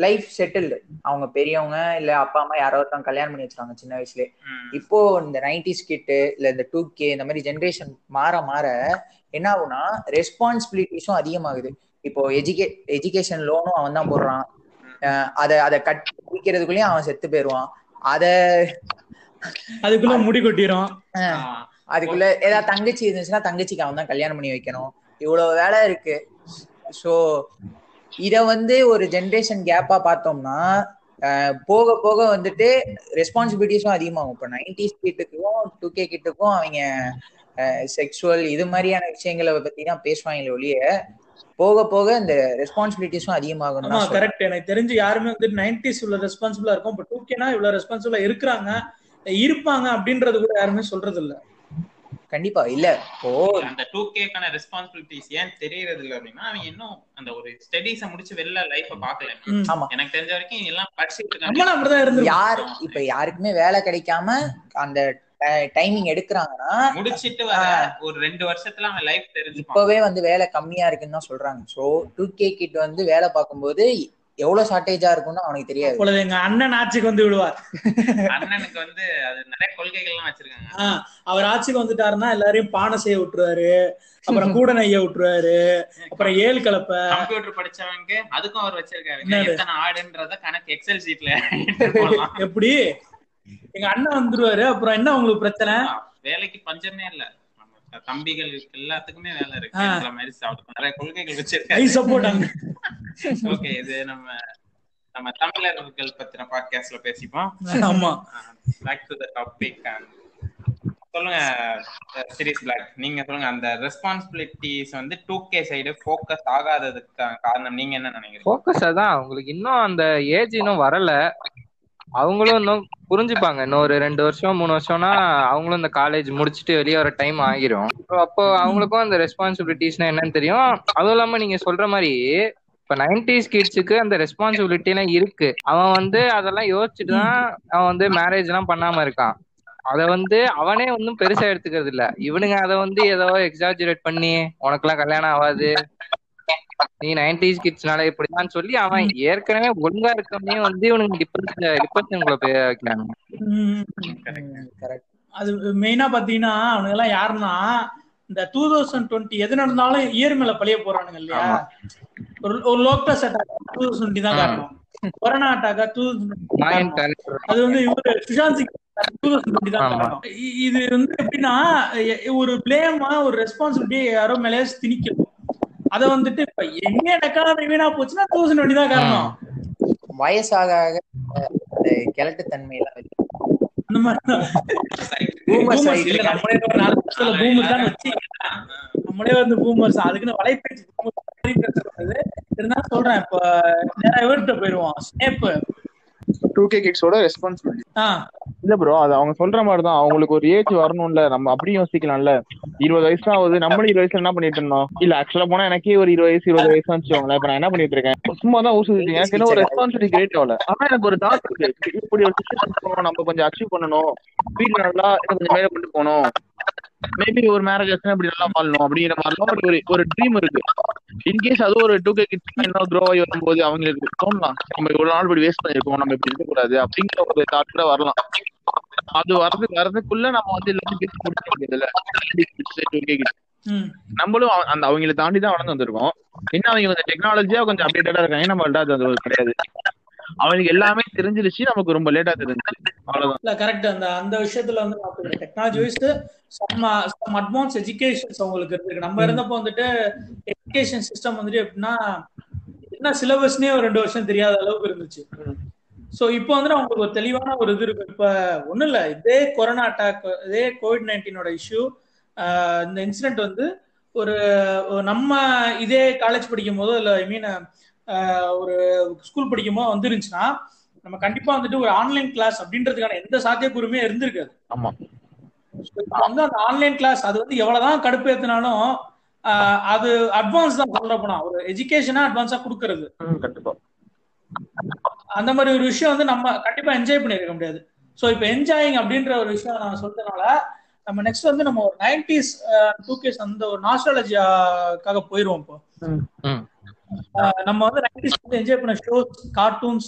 லைஃப் செட்டில்டு அவங்க பெரியவங்க இல்ல அப்பா அம்மா யாரோ ஒருத்தவங்க கல்யாணம் பண்ணி வச்சிருவாங்க சின்ன வயசுலயே. ம். இப்போ இந்த நைன்டிஸ் கிட்டு இல்ல இந்த டூ கே இந்த மாதிரி ஜென்ரேஷன் மாற மாற என்ன ஆகும்னா ரெஸ்பான்சிபிலிட்டிஸும் அதிகமாகுது. இப்போ எஜுகே எஜுகேஷன் லோனும் அவன் தான் போடுறான். அதை அதை கட்டி முடிக்கிறதுக்குள்ளேயும் அவன் செத்து போயிடுவான். அத அதுக்குள்ள முடி கொட்டிரும். அதுக்குள்ள ஏதாவது தங்கச்சி இருந்துச்சுன்னா தங்கச்சிக்கு அவன் தான் கல்யாணம் பண்ணி வைக்கணும். இவ்வளவு வேலை இருக்கு. ஸோ இத வந்து ஒரு ஜென்ரேஷன் கேப்பா பார்த்தோம்னா போக போக வந்துட்டு ரெஸ்பான்சிபிலிட்டிஸும் அதிகமாகும். இப்போ நைன்டிஸ் கிட்டுக்கும் டூ கே கிட்டுக்கும் அவங்க செக்ஷுவல் இது மாதிரியான விஷயங்களை பத்தி தான் பேசுவாங்களே ஒழிய போக போக இந்த ரெஸ்பான்சிபிலிட்டிஸும் அதிகமாகும் ஆமா கரெக்ட் எனக்கு தெரிஞ்சு யாருமே வந்து நைன்டிஸ் இவ்வளவு ரெஸ்பான்சிபிளா இருக்கும். இப்போ டூ கேனா இவ்வளவு ரெஸ்பான்சிபிளா இருக்கிறாங்க. இருப்பாங்க அப்படின்றது கூட யாருமே சொல்றது இல்ல கண்டிப்பா. இல்ல இப்போ அந்த டூ கேக்கான ரெஸ்பான்சிபிலிட்டிஸ் ஏன் தெரியறது இல்ல அப்படின்னா அவங்க இன்னும் அந்த ஒரு ஸ்டடீஸ முடிச்சு வெளில லைஃப பாக்கல. ஆமா. எனக்கு தெரிஞ்ச வரைக்கும் எல்லாம் படிச்சுட்டு இருக்காங்க. யாரு இப்ப யாருக்குமே வேலை கிடைக்காம அந்த டைமிங் எடுக்கிறாங்கன்னா முடிச்சிட்டு வர ஒரு ரெண்டு வருஷத்துல அவன் லைஃப் தெரிஞ்சுப்பான். இப்பவே வந்து வேலை கம்மியா இருக்குன்னு தான் சொல்றாங்க. சோ டூ கே கிட் வந்து வேலை பார்க்கும்போது எவ்வளவு ஷார்டேஜா இருக்கும்னு அவனுக்கு தெரியாது. அப்பொழுது எங்க அண்ணன் ஆட்சிக்கு வந்து விடுவார். அண்ணனுக்கு வந்து அது நிறைய கொள்கைகள்லாம் வச்சிருக்காங்க. ஆஹ் அவர் ஆட்சிக்கு வந்துட்டாருன்னா எல்லாரையும் பானை செய்ய விட்டுருவாரு. அப்புறம் கூட நெய்ய விட்டுருவாரு. அப்புறம் ஏழு கலப்பை. கம்ப்யூட்டர் படிச்சவங்க அதுக்கும் அவர் வச்சிருக்காரு? எத்தனை ஆடுன்றத கணக்கு எக்ஸல் ஷீட்ல போடலாம் எப்படி? எங்க அண்ணன் வந்துருவாரு. அப்புறம் என்ன உங்களுக்கு பிரச்சனை? வேலைக்கு பஞ்சமே இல்ல. நம்ம தம்பிகள் எல்லாத்துக்குமே வேலை இருக்கு. மாதிரி நிறைய கொள்கைகள் ஐ வச்சிருக்காரு சப்போர்ட் அங்க. ஓகே இது நம்ம நம்ம தமிழர்கள் பத்தின பாட்காஸ்ட்ல பேசிப்போம். ஆமா. பேக் டு த டாபிக் சொல்லுங்க சீரியஸ் பிளாக் நீங்க சொல்லுங்க அந்த ரெஸ்பான்சிபிலிட்டிஸ் வந்து டூ கே சைடு ஃபோக்கஸ் ஆகாததுக்கு காரணம் நீங்க என்ன நினைக்கிறீங்க? ஃபோக்கஸ் அதான். அவங்களுக்கு இன்னும் அந்த ஏஜ் இன்னும் வரல. அவங்களும் இன்னும் புரிஞ்சுப்பாங்க. இன்னும் ஒரு ரெண்டு வருஷம் மூணு வருஷம்னா அவங்களும் இந்த காலேஜ் முடிச்சுட்டு வெளியே வர டைம் ஆகிரும். அப்போ அவங்களுக்கும் அந்த ரெஸ்பான்சிபிலிட்டிஸ்னா என்னன்னு தெரியும். அதுவும் இல்லாம நீங்க சொல்ற மாதிரி இப்ப நைன்டிஸ் கிட்ஸுக்கு அந்த ரெஸ்பான்சிபிலிட்டி எல்லாம் இருக்கு. அவன் வந்து அதெல்லாம் யோசிச்சுட்டு தான் அவன் வந்து மேரேஜ் எல்லாம் பண்ணாம இருக்கான். அத வந்து அவனே ஒன்றும் பெருசா எடுத்துக்கிறது இல்ல. இவனுங்க அதை வந்து ஏதோ எக்ஸாஜுரேட் பண்ணி உனக்கு எல்லாம் கல்யாணம் ஆகாது. நீ நைன்டிஸ் கிட்ஸ்னால இப்படிதான் சொல்லி அவன் ஏற்கனவே ஒழுங்கா இருக்கவனே வந்து இவனுக்கு டிப்ரெஷன் டிப்ரெஷனுக்குள்ள போய் வைக்கிறாங்க. அது மெயினா பாத்தீங்கன்னா அவனுங்க எல்லாம் யாருன்னா இந்த டூ தௌசண்ட் டுவெண்ட்டி எது நடந்தாலும் இயர் மேல பழிய போறானுங்க இல்லையா. ஒரு ஒரு லோக்கஸ் அட்டாக் டூ தௌசண்ட் தான் ஆ. காரணம் கொரோனா அட்டாக்கா டூ. அது வந்து இவரு சுஷாந்த் சிங் டுவெண்ட்டி தான் இது வந்து எப்படின்னா ஒரு பிளேமா ஒரு ரெஸ்பான்சிபிலிட்டி யாரோ மேலே திணிக்கணும். அத வந்துட்டு இப்ப இந்தியன் எக்கானமி வீணா போச்சுன்னா டூ தௌசண்ட் டுவெண்ட்டி தான் காரணம். வயசாக ஆக அஹ், அந்த கிழட்டுத்தன்மை எல்லாம் அந்த மாதிரி நம்மளே வந்து பூமர்ஸ் அதுக்குன்னு boomer இருந்தாலும் சொல்றேன் இப்ப நேரா இவர்கிட்ட போயிருவோம் ஸ்னேப் டூ கே கிட்ஸோட ரெஸ்பான்சிபிலிட்டி ஆஹ் இல்ல ப்ரோ அது அவங்க சொல்ற மாதிரி தான் அவங்களுக்கு ஒரு ஏஜ் வரணும்ல. நம்ம அப்படியும் யோசிக்கலாம்ல. இருபது வயசு தான் ஆகுது நம்மளும் இருபது வயசுல என்ன பண்ணிட்டு இருந்தோம்? இல்ல ஆக்சுவலா போனா எனக்கே ஒரு இருபது வயசு இருபது வயசு வச்சுக்கோங்களேன். இப்ப நான் என்ன பண்ணிட்டு இருக்கேன்? சும்மா தான் ஊசி சுத்திட்டு எனக்கு என்ன ஒரு ரெஸ்பான்சிபிலிட்டி கிரியேட் ஆகல. ஆனா எனக்கு ஒரு தாட் இருக்கு. இப்படி ஒரு போகணும் நம்ம கொஞ்சம் அச்சீவ் பண்ணணும். வீட்டுல நல்லா இன்னும் கொஞ்சம் மேல கொண்டு போகணும். மேபி ஒரு மேரேஜ் ஆச்சுன்னா இப்படி நல்லா வாழணும் அப்படிங்கிற மாதிரிலாம் ஒரு ஒரு ஒரு ட்ரீம் இருக்கு. இன்கேஸ் அது ஒரு டூ கே கிட்ஸ் இன்னும் க்ரோ ஆகி வரும்போது அவங்களுக்கு தோணலாம். நம்ம இவ்வளவு நாள் இப்படி வேஸ்ட் பண்ணிருக்கோம் நம்ம இப்படி இருக்கக்கூடாது அப்படிங்கிற ஒரு தாட் கூட வரலாம். அது வரது வரதுக்குள்ள நம்ம வந்து எல்லாத்தையும் பேசி முடிக்க முடியாதுல்ல டூ கே கிட்ஸ் ம். நம்மளும் அந்த அவங்கள தாண்டி தான் வளர்ந்து வந்திருக்கோம். இன்னும் அவங்க கொஞ்சம் டெக்னாலஜியா கொஞ்சம் அப்டேட்டடா இருக்காங்க. நம்மள்ட்ட அது கிடையாது. அவனுக்கு எல்லாமே தெரிஞ்சிருச்சு நமக்கு ரொம்ப லேட்டா தெரிஞ்சு அவ்வளவுதான். கரெக்ட் அந்த அந்த விஷயத்துல வந்து technology wise some advance educations அவங்களுக்கு இருக்கு நம்ம இருந்தப்போ வந்துட்டு எஜுகேஷன் சிஸ்டம் வந்துட்டு எப்படின்னா என்ன சிலபஸ்னே ஒரு ரெண்டு வருஷம் தெரியாத அளவுக்கு இருந்துச்சு. சோ இப்போ வந்து அவங்களுக்கு ஒரு தெளிவான ஒரு இது இருக்கு இப்ப ஒண்ணும் இல்ல. இதே கொரோனா அட்டாக் இதே கோவிட் நைன்டீனோட இஷ்யூ இந்த இன்சிடென்ட் வந்து ஒரு ஒரு நம்ம இதே காலேஜ் படிக்கும் போதோ இல்ல ஐ மீன் ஒரு ஸ்கூல் படிக்கும் வந்துருந்துச்சுன்னா நம்ம கண்டிப்பா வந்துட்டு ஒரு ஆன்லைன் கிளாஸ் அப்படின்றதுக்கான எந்த சாத்தியக்கூறுமே இருந்திருக்காது. ஆமா. வந்து அந்த ஆன்லைன் கிளாஸ் அது வந்து எவ்வளவுதான் கடுப்பேத்தினாலும் ஆஹ் அது அட்வான்ஸ் தான் சொல்ற போனா. ஒரு எஜுகேஷனா அட்வான்ஸா கொடுக்கறது. கண்டிப்பா. அந்த மாதிரி ஒரு விஷயம் வந்து நம்ம கண்டிப்பா என்ஜாய் பண்ணிருக்க முடியாது. ஸோ இப்போ என்ஜாயிங் அப்படின்ற ஒரு விஷயம் நான் சொல்றதுனால நம்ம நெக்ஸ்ட் வந்து நம்ம ஒரு நைன்டிஸ் டூ கேஸ் அந்த ஒரு நாஸ்டாலஜியாக்காக போயிருவோம் இப்போ. நம்ம வந்து நைன்டிஸ் வந்து என்ஜாய் பண்ண ஷோஸ் கார்ட்டூன்ஸ்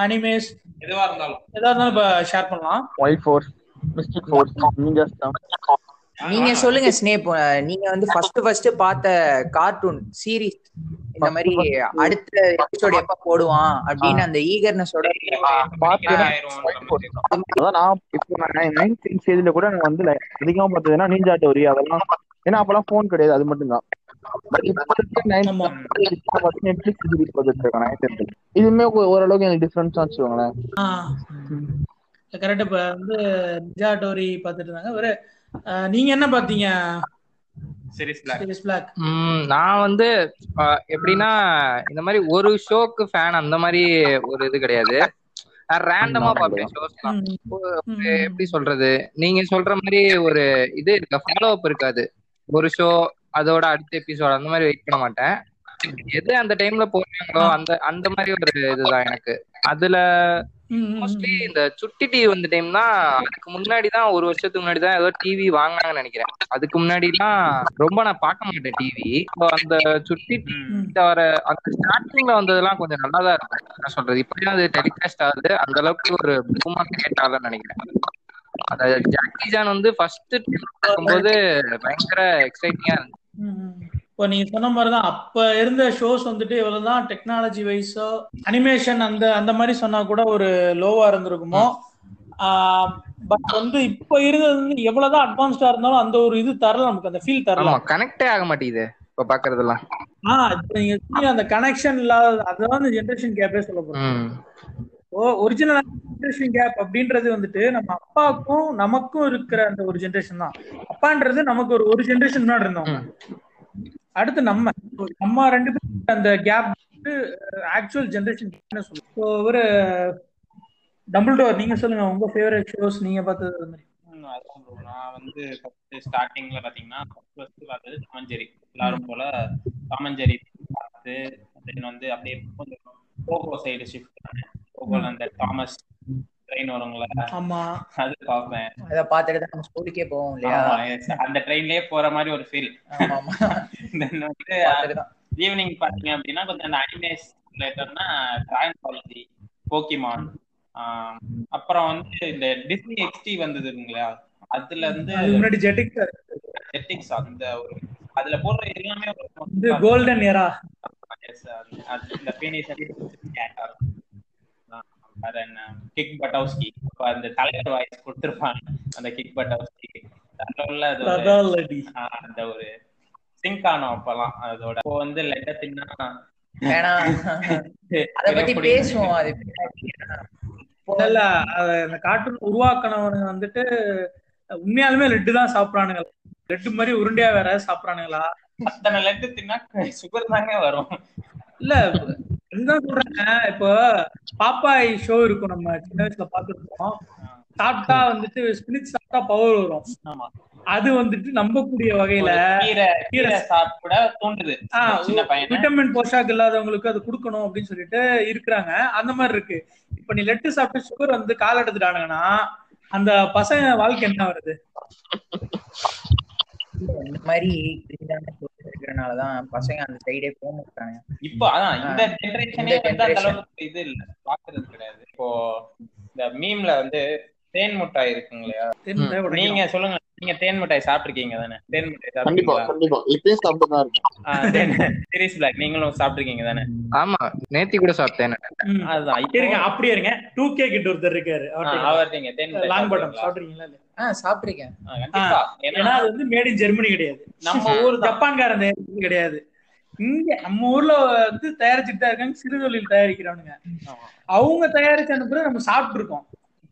அனிமேஸ் எதுவா இருந்தாலும். எதா இருந்தாலும் இப்போ ஷேர் பண்ணலாம். ஒயிட் ஃபோர்ஸ் மிஸ்டிக் ஃபோர்ஸ் நீங்கஸ் தான் நீங்க சொல்லுங்க ஸ்னேப் நீங்க வந்து ஃபர்ஸ்ட் ஃபர்ஸ்ட் பார்த்த கார்ட்டூன் சீரிஸ் இந்த மாதிரி அடுத்த எபிசோட் எப்ப போடுவான் அப்படின்னு அந்த ஈகர்னஸோட அதான் நான் இப்போ நான் நைன்த் ஸ்டேஜ்ல கூட நான் வந்து அதிகமா பார்த்ததுன்னா நீஞ்சா டோரி அதெல்லாம். ஏன்னா அப்பெல்லாம் ஃபோன் கிடையாது அது மட்டும் ஓ- ஓரளவுக்கு எனக்கு டிஃபரன்ஸ் வச்சுக்கோங்களேன். கரெக்ட் இப்ப வந்து நிஜா டோரி பார்த்துட்டு இருந்தாங்க. ஒரு நீங்க என்ன பார்த்தீங்க? சீரிஸ் பிளாக் சீரிஸ் பிளாக் ம், நான் வந்து எப்படின்னா இந்த மாதிரி ஒரு ஷோக்கு ஃபேன் அந்த மாதிரி ஒரு இது கிடையாது. ரேண்டமா பார்ப்பேன் ஷோஸ்லாம் எப்படி சொல்றது? நீங்க சொல்ற மாதிரி ஒரு இது இருக்க? ஃபாலோ அப் இருக்காது. ஒரு ஷோ அதோட அடுத்த எபிசோட் அந்த மாதிரி வெயிட் பண்ண மாட்டேன். எது அந்த டைம்ல போடுறாங்களோ அந்த அந்த மாதிரி ஒரு இதுதான் எனக்கு. அதுல மோஸ்ட்லி இந்த சுட்டி டிவி வந்த டைம் தான் அதுக்கு முன்னாடி தான் ஒரு வருஷத்துக்கு முன்னாடி தான் ஏதோ டிவி வாங்கினாங்கன்னு நினைக்கிறேன். அதுக்கு முன்னாடி தான் ரொம்ப நான் பார்க்க மாட்டேன் டிவி இப்போ அந்த சுட்டி வர அந்த ஸ்டார்டிங்ல வந்ததெல்லாம் கொஞ்சம் நல்லா தான் இருக்கும். என்ன சொல்றது? இப்படியும் அது டெலிகாஸ்ட் ஆகுது. அந்த அளவுக்கு ஒரு பூமா ஆகலன்னு நினைக்கிறேன். அந்த ஜாக்கி ஜான் வந்து ஃபர்ஸ்ட் பார்க்கும்போது பயங்கர எக்ஸைட்டிங்கா இருந்துச்சு. இப்போ நீங்க சொன்ன மாதிரிதான் அப்ப இருந்த ஷோஸ் வந்துட்டு இவ்வளவுதான் டெக்னாலஜி வைஸோ அனிமேஷன் அந்த அந்த மாதிரி சொன்னா கூட ஒரு லோவா இருந்திருக்குமோ? பட் வந்து இப்ப இருந்தது வந்து எவ்வளவுதான் அட்வான்ஸ்டா இருந்தாலும் அந்த ஒரு இது தரல நமக்கு அந்த ஃபீல் தரல. கனெக்டே ஆக மாட்டேங்குது இப்ப பாக்குறதெல்லாம். ஆஹ் இப்ப நீங்க அந்த கனெக்ஷன் இல்லாத அதான் அந்த ஜென்ரேஷன் கேப்பே சொல்ல ஓ ஒரிஜினல் ஜென்ரேஷன் கேப் அப்படின்றது வந்துட்டு நம்ம அப்பாவுக்கும் நமக்கும் இருக்கிற அந்த ஒரு ஜென்ரேஷன் தான். அப்பான்றது நமக்கு ஒரு ஒரு ஜென்ரேஷன் முன்னாடி இருந்தவங்க. அடுத்து நம்ம. நம்ம ரெண்டு பேரும் அந்த கேப் ஆக்சுவல் ஜென்ரேஷன் சொல்லுவோம். ஒரு டபுள் டோர் நீங்க சொல்லுங்க உங்க ஃபேவரட் ஷோஸ் நீங்க பார்த்தது அது மாதிரி. நான் வந்து ஃபர்ஸ்ட் ஸ்டார்டிங்ல பாத்தீங்கன்னா ஃபர்ஸ்ட் பார்த்தது டாமஞ்சேரி எல்லாரும் போல டாமஞ்சேரி பார்த்து தென் வந்து அப்படியே கொஞ்சம் கோகோ சைடு ஷிஃப்ட் கோகோல அந்த தாமஸ் ட்ரெயின் வருங்களா ஆமா. அது பார்ப்பேன் அத பாத்துட்டு தான் நம்ம ஸ்கூலுக்கே போவோம் இல்லையா. அந்த ட்ரெயின்லயே போற மாதிரி ஒரு ஃபீல் ஆமா வந்து. ஈவினிங் பாத்தீங்க அப்படின்னா கொஞ்சம் அந்த அனிமேஸ் ரிலேட்டட்னா டிராகன் பாலிசி போக்கிமான் அப்புறம் வந்து இந்த டிஸ்னி எக்ஸ்டி வந்ததுங்களா அதுல இருந்து முன்னாடி ஜெட்டிக் ஜெட்டிக்ஸ் அந்த ஒரு அதுல போடுற எல்லாமே வந்து கோல்டன் எரா இந்த பீனிஸ் என்ன கிக் பட்டவுஸ்கி அப்ப அந்த தலைவர் வாய்ஸ் கொடுத்திருப்பாங்க. அந்த கிக் பட்டவுஸ்கி உள்ள அது அந்த ஒரு சிங்க் ஆனோம் அப்பெல்லாம் அதோட. இப்போ வந்து லெட்ட தின்னா அத பத்தி பேசுவோம். அது. இல்ல அந்த கார்ட்டூன் உருவாக்கினவனுங்க வந்துட்டு உண்மையாலுமே லெட்டு தான் சாப்பிடுறானுங்க லெட்டு மாதிரி உருண்டையா வேற சாப்பிடுறானுங்களா? அத்தனை லெட்டு தின்னா சுகர் தாங்க வரும். இல்ல இதுதான் சொல்றேங்க இப்போ பாப்பாய் ஷோ இருக்கும் நம்ம சின்ன வயசுல பாத்துருப்போம் சாப்பிட்டா வந்துட்டு ஸ்பினிச் சாப்பிட்டா பவர் வரும். ஆமா. அது வந்துட்டு நம்பக்கூடிய வகையில கீரை சாப்பிட பையனை. விட்டமின் போஷாக் இல்லாதவங்களுக்கு அது கொடுக்கணும் அப்படின்னு சொல்லிட்டு இருக்கிறாங்க. அந்த மாதிரி இருக்கு. இப்ப நீ லெட்டு சாப்பிட்டு சுகர் வந்து கால் எடுத்துட்டானுங்கன்னா அந்த பசங்க வாழ்க்கை என்ன வருது? இந்த மாதிரி shows இருக்கிறனாலதான் பசங்க அந்த சைடே போக மாட்டாங்க. இப்போ அதான் இந்த ஜெனரேஷனே இந்த வந்து அந்த generation. அளவுக்கு இது இல்ல. பாக்குறது கிடையாது. இப்போ இந்த மீம்ல வந்து தேன் மிட்டாய் இருக்குங்களா தெரியல, உடைக்கிறோம். நீங்க சொல்லுங்க நீங்க தேன் மிட்டாய் சாப்பிட்டிருக்கீங்க தானே? தேன் மிட்டாய் கண்டிப்பா கண்டிப்பா. இப்பயும் சாப்பிட்டு தான் இருக்கேன் சீரியஸ் பிளாக் நீங்களும் சாப்பிட்டிருக்கீங்க தானே? ஆமா நேத்தி கூட சாப்பிட்டேன். அதுதான். இப்போ இருங்க அப்படியே இருங்க. டூ கே கிட்ட ஒருத்தர் இருக்காரு. ஆ, அவர் நீங்க தேன் மிட்டாய் லாங் பட்டம் சாப்பிட்டீங்களா? இல்லையா? ஆஹ் சாப்பிட்டிருக்கேன். ஆ, கண்டிப்பா. ஏன்னா அது வந்து மேட் இன் ஜெர்மனி கிடையாது. நம்ம ஊர் ஜப்பான்காரன் கிடையாது. இங்க நம்ம ஊர்ல வந்து தயாரிச்சுட்டு தான் இருக்காங்க. சிறு தொழில் தயாரிக்கிறவனுங்க. அவங்க தயாரிச்சு அனுப்புறது நம்ம சாப்பிட்டு இருக்கோம்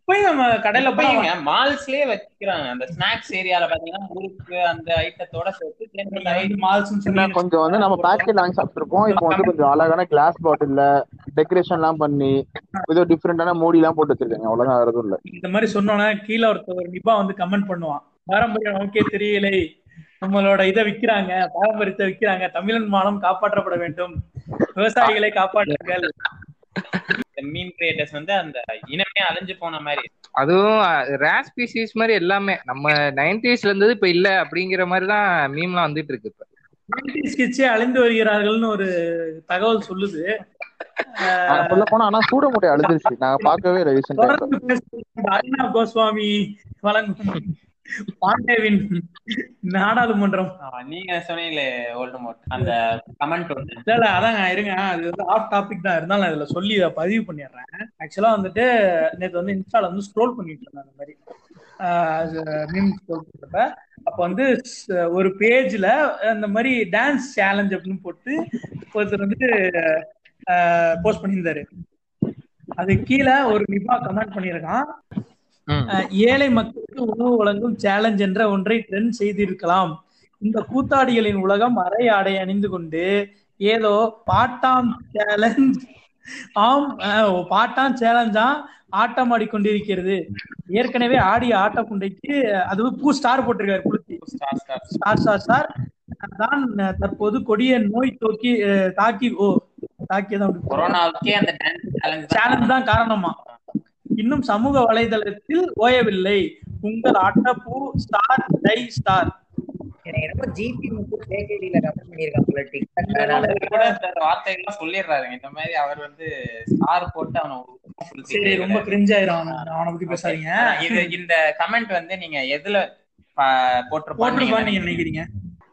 இப்பயும் நம்ம கடையில போய் மால்ஸ்லயே வச்சுக்கிறாங்க. அந்த ஸ்நாக்ஸ் ஏரியால பாத்தீங்கன்னா முறுக்கு அந்த ஐட்டத்தோட சேர்த்து சொல்லி கொஞ்சம் வந்து நம்ம பேக்கெட் வாங்கி சாப்பிட்டுருப்போம். இப்போ வந்து கொஞ்சம் அழகான கிளாஸ் பாட்டில்ல டெக்கரேஷன் எல்லாம் பண்ணி ஏதோ டிஃப்ரெண்டான மூடி எல்லாம் போட்டு வச்சிருக்காங்க. அவ்வளவுதான் வேற இல்ல. இந்த மாதிரி சொன்னோன்னா கீழே ஒருத்தர் ஒரு நிபா வந்து கமெண்ட் பண்ணுவான். பாரம்பரியம் நமக்கே தெரியலை. நம்மளோட இதை விக்கிறாங்க பாரம்பரியத்தை விக்கிறாங்க. தமிழன் மானம் காப்பாற்றப்பட வேண்டும். விவசாயிகளை காப்பாற்றுங்கள். மீன் கிரியேட்டர்ஸ் வந்து அந்த இனமே அழிஞ்சு போன மாதிரி. அதுவும் ரேர் ஸ்பீசிஸ் மாதிரி எல்லாமே. நம்ம நைன்டிஸ்ல இருந்தது இப்ப இல்ல அப்படிங்கிற மாதிரி தான் மீம்லாம் வந்துட்டு இருக்கு இப்ப. கிச்சே அழிந்து வருகிறார்கள்னு ஒரு தகவல் சொல்லுது. சொல்ல போனா ஆனா சூட மூட்டை அழுதுருச்சு நாங்க பார்க்கவே இல்லை கோஸ்வாமி வழங்கும் பாண்டேவின் நாடாளுமன்றம். நீங்க சொன்னீங்களே ஓல்டு மோட் அந்த கமெண்ட் ஒன்று இல்ல இல்ல அதாங்க இருங்க. அது வந்து ஆஃப் டாபிக் தான். இருந்தாலும் நான் இதுல சொல்லி இதை பதிவு பண்ணிடுறேன். ஆக்சுவலா வந்துட்டு நேத்து வந்து இன்ஸ்டால வந்து ஸ்க்ரோல் பண்ணிட்டு இருந்தேன் அந்த மாதிரி. மீம் ஸ்க்ரோல் பண்றப்ப. அப்ப வந்து ஒரு பேஜ்ல அந்த மாதிரி டான்ஸ் சேலஞ்ச் அப்படின்னு போட்டு ஒருத்தர் வந்துட்டு போஸ்ட் பண்ணியிருந்தாரு. அது கீழே ஒரு நிபா கமெண்ட் பண்ணியிருக்கான். அஹ், ஏழை மக்களுக்கு உணவு வழங்கும் சேலஞ்ச் என்ற ஒன்றை ட்ரெண்ட் செய்திருக்கலாம். இந்த கூத்தாடிகளின் உலகம் அரை ஆடை அணிந்து கொண்டு ஏதோ பாட்டாம் சேலஞ்ச் ஆம் பாட்டாம் சேலஞ்சா ஆட்டம் ஆடிக்கொண்டிருக்கிறது. ஏற்கனவே ஆடிய ஆட்ட புண்டைக்கு அது பூ ஸ்டார் போட்டிருக்காரு குளுத்தி. Star star star star star தான் தற்போது கொடிய நோய் தோக்கி தாக்கி ஓ தாக்கியதான் சேலஞ்ச் தான் காரணமா. இன்னும் சமூக வலைதளத்தில் ஓயவில்லை. உங்கள் அட்டப்பூ ஸ்டார் டை ஸ்டார் என்னமோ ஜிபி மட்டும் கேகேடியில கமெண்ட் பண்ணியிருக்கான் போல டிக்டாக் இந்த வார்த்தைகள்லாம் சொல்லிடுறாருங்க. இந்த மாதிரி அவர் வந்து ஸ்டார் போட்டு அவனை சரி ரொம்ப கிரிஞ்ச் ஆயிரும் அவன. பத்தி பேசாதீங்க. இது இந்த கமெண்ட் வந்து நீங்க எதுல ப- போட்டிருப்பான்னு நீங்க நினைக்கிறீங்க?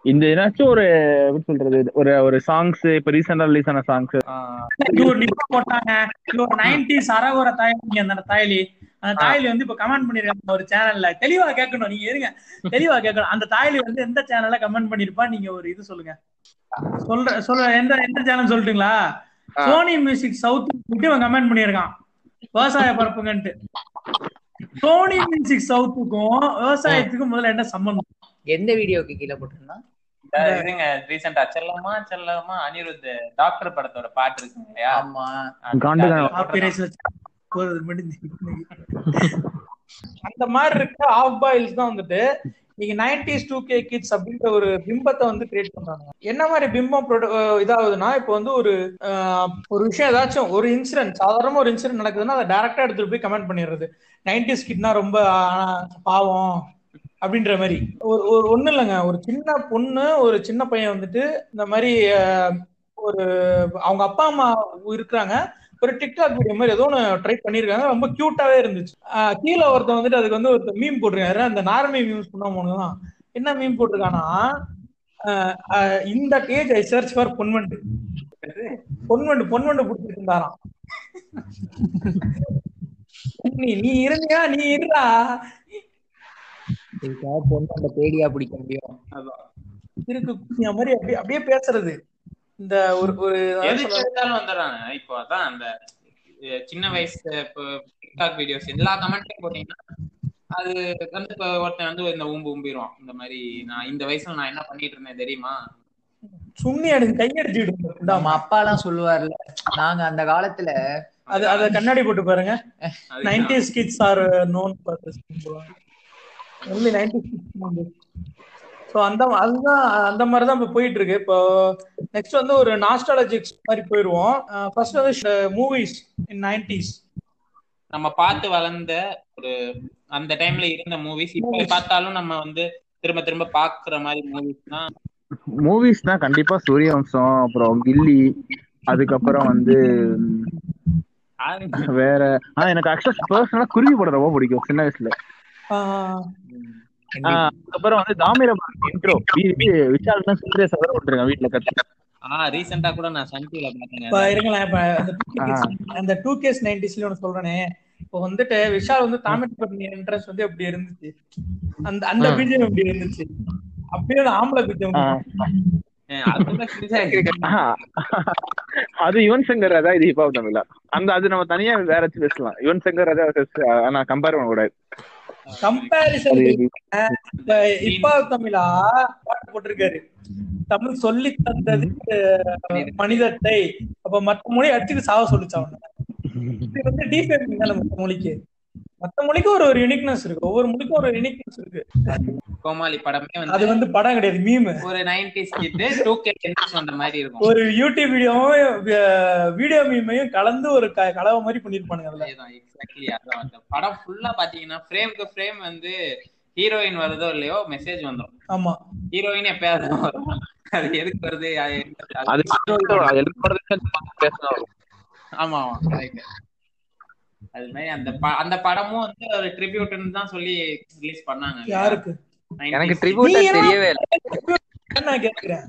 இந்த ஏதாச்சும் ஒரு எப்படி சொல்றது ஒரு ஒரு சாங்ஸ் இப்ப ரீசெண்டா ரிலீஸ் ஆன சாங்ஸ் போட்டாங்க. நைன்டிஸ் அரகுற தாயலி அந்த தாயலி தாயலி வந்து இப்ப கமெண்ட் பண்ணிருக்காங்க ஒரு சேனல்ல தெளிவா கேட்கணும் நீங்க இருங்க. தெளிவா கேட்கணும். அந்த தாயலி வந்து எந்த சேனல்ல கமெண்ட் பண்ணிருப்பா? நீங்க ஒரு இது சொல்லுங்க. சொல்ற சொல்ற எந்த எந்த சேனல் சொல்லட்டுங்களா? சோனி மியூசிக் சவுத் இவன் கமெண்ட் பண்ணியிருக்கான் விவசாய பரப்புங்கன்ட்டு. சோனி மியூசிக் சவுத்துக்கும் விவசாயத்துக்கும் முதல்ல என்ன சம்பந்தம்? எந்த வீடியோக்கு கீழே போட்டிருந்தான் இந்த இதுங்க ரீசெண்டா செல்லமா செல்லமா அனிருத் டாக்டர் படத்தோட பாட்டு இருக்குங்க இல்லையா? ஆமா. அந்த மாதிரி இருக்க ஆஃப் பாயில்ஸ் தான் வந்துட்டு நீங்க நைன்டிஸ் டூ கே கிட்ஸ் அப்படின்ற ஒரு பிம்பத்தை வந்து கிரியேட் பண்றாங்க என்ன மாதிரி பிம்பம் இதாகுதுன்னா இப்போ வந்து ஒரு ஒரு விஷயம் ஏதாச்சும் ஒரு இன்சிடென்ட் சாதாரண ஒரு இன்சிடென்ட் நடக்குதுன்னா அதை டேரக்டா எடுத்துட்டு போய் கமெண்ட் பண்ணிடுறது. நைன்டிஸ் கிட்னா ரொம்ப பாவம் அப்படின்ற மாதிரி. ஒரு ஒரு ஒண்ணு இல்லைங்க. ஒரு சின்ன பொண்ணு ஒரு சின்ன பையன் வந்துட்டு இந்த மாதிரி ஒரு அவங்க அப்பா அம்மா இருக்கிறாங்க. ஒரு டிக்டாக் வீடியோ மாதிரி ஏதோ ஒன்று ட்ரை பண்ணியிருக்காங்க ரொம்ப கியூட்டாவே இருந்துச்சு. கீழே ஒருத்தன் வந்துட்டு அதுக்கு வந்து ஒருத்தர் மீம் போட்டிருக்காரு. அந்த நார்மை மீம்ஸ் பண்ண தான் என்ன மீம் போட்டிருக்கானா இந்த பேஜ் ஐ சர்ச் ஃபார் பொன்வண்டு. பொன்வண்டு பொன்வண்டு பிடிச்சிட்டு இருந்தாராம் நீ நீ இருந்தியா நீ இருடா. பொண்ணு அந்த பேடியா பிடிக்க முடியும். இருக்கு குட்டியா மாதிரி அப்படியே அப்படியே பேசுறது. இந்த ஒரு ஒரு வந்துடுறாங்க. இப்போ அதான் அந்த சின்ன வயசு இப்போ டிக்டாக் வீடியோஸ் எல்லா கமெண்ட்டையும் போட்டீங்கன்னா அது வந்து இப்போ ஒருத்தன் வந்து இந்த ஊம்பு ஊம்பிடுவான். இந்த மாதிரி நான் இந்த வயசுல நான் என்ன பண்ணிட்டு இருந்தேன் தெரியுமா? சுண்ணி அடிச்சு கையடிச்சுட்டு நம்ம அப்பா எல்லாம் சொல்லுவார்ல நாங்க அந்த காலத்துல அது அத கண்ணாடி போட்டு பாருங்க. அதுதான். Nineties kids are known only nineties so அந்த அதுதான் அந்த மாதிரி தான் இப்போ போயிட்டு இருக்கு இப்போ நெக்ஸ்ட் வந்து ஒரு நாஸ்டாலஜிக்ஸ் மாதிரி போயிடுவோம் ஃபர்ஸ்ட் வந்து மூவிஸ் இன் நைன்டிஸ் நம்ம பார்த்து வளர்ந்த ஒரு அந்த டைம்ல இருந்த மூவிஸ் இப்ப பார்த்தாலும் நம்ம வந்து திரும்ப திரும்ப பாக்குற மாதிரி மூவிஸ் தான். மூவிஸ்னா கண்டிப்பா சூரியவம்சம் அப்புறம் கில்லி அதுக்கப்புறம் வந்து வேற ஆனா எனக்கு ஆக்சுவலா பர்சனலா குருவி படம் ரொம்ப பிடிக்கும் சின்ன வயசுல. ஆஹ் அதுக்கப்புறம் வந்து தாமிரபரணி இன்ட்ரோ விஷால் தான் சுந்தரே சதர விட்டுருக்கேன் வீட்டுல கத்து. ஆ ரீசெண்டா கூட நான் சன் டிவில இப்போ அந்த டூ கேஸ் நைன்டிஸ்ல ஒன்று சொல்றேனே. இப்போ வந்துட்டு விஷால் வந்து தாமிரபரணி என்ட்ரன்ஸ் வந்து எப்படி இருந்துச்சு? அந்த அந்த. பீஜம் எப்படி இருந்துச்சு? அப்படியே ஆம்பளை பீஜம் ஆஹ் அது. ஆஹ் யுவன் சங்கர் ராஜா இது ஹிப்ஹாப் தமிழா. அந்த அது நம்ம தனியா வேற பேசலாம். யுவன் சங்கர் ராஜா ஆஹ் நான் கம்பேர் பண்ண கூடாது கம்பேரிசன் அது இப்பா தமிழா பாட்டு போட்டிருக்காரு. தமிழ் சொல்லி தந்தது மனிதத்தை. அப்ப மற்ற மொழி அடிச்சுட்டு சாவ சொல்லிச்சு அவன? இது வந்து டிஃபேமிங் தானே மற்ற மொழிக்கு. மத்த மொழிக்கும் ஒரு ஒரு யுனிக்னஸ் இருக்கு. ஒவ்வொரு மொழிக்கும் ஒரு யுனிக்னஸ் இருக்கு. கோமாளி படமே அது வந்து வந்து படம் கிடையாது மீம் ஒரு நைன்டிஸ் கிட்டு டூ கே வந்த மாதிரி இருக்கும். ஒரு யூடியூப் வீடியோவும் வீடியோ மீமையும் கலந்து ஒரு கலவை மாதிரி பண்ணிருப்பானுங்க அதுல. எக்ஸாக்ட்லி அதான் அந்த படம் ஃபுல்லா பாத்தீங்கன்னா ஃப்ரேம்க்கு ஃப்ரேம் வந்து ஹீரோயின் வருதோ இல்லையோ மெசேஜ் வந்துரும். ஆமா. ஹீரோயின் எப்பயாவது வரும்? அது எதுக்கு வருது? அது ஆமா ஆமா. அது மாதிரி அந்த ப- அந்த படமும் வந்து ஒரு ட்ரிபியூட்னு தான் சொல்லி ரிலீஸ் பண்ணாங்க. யாருக்கு? 90s. எனக்கு ட்ரிபியூட்டா நீ தெரியவே இல்லை. நான் கேக்குறேன்.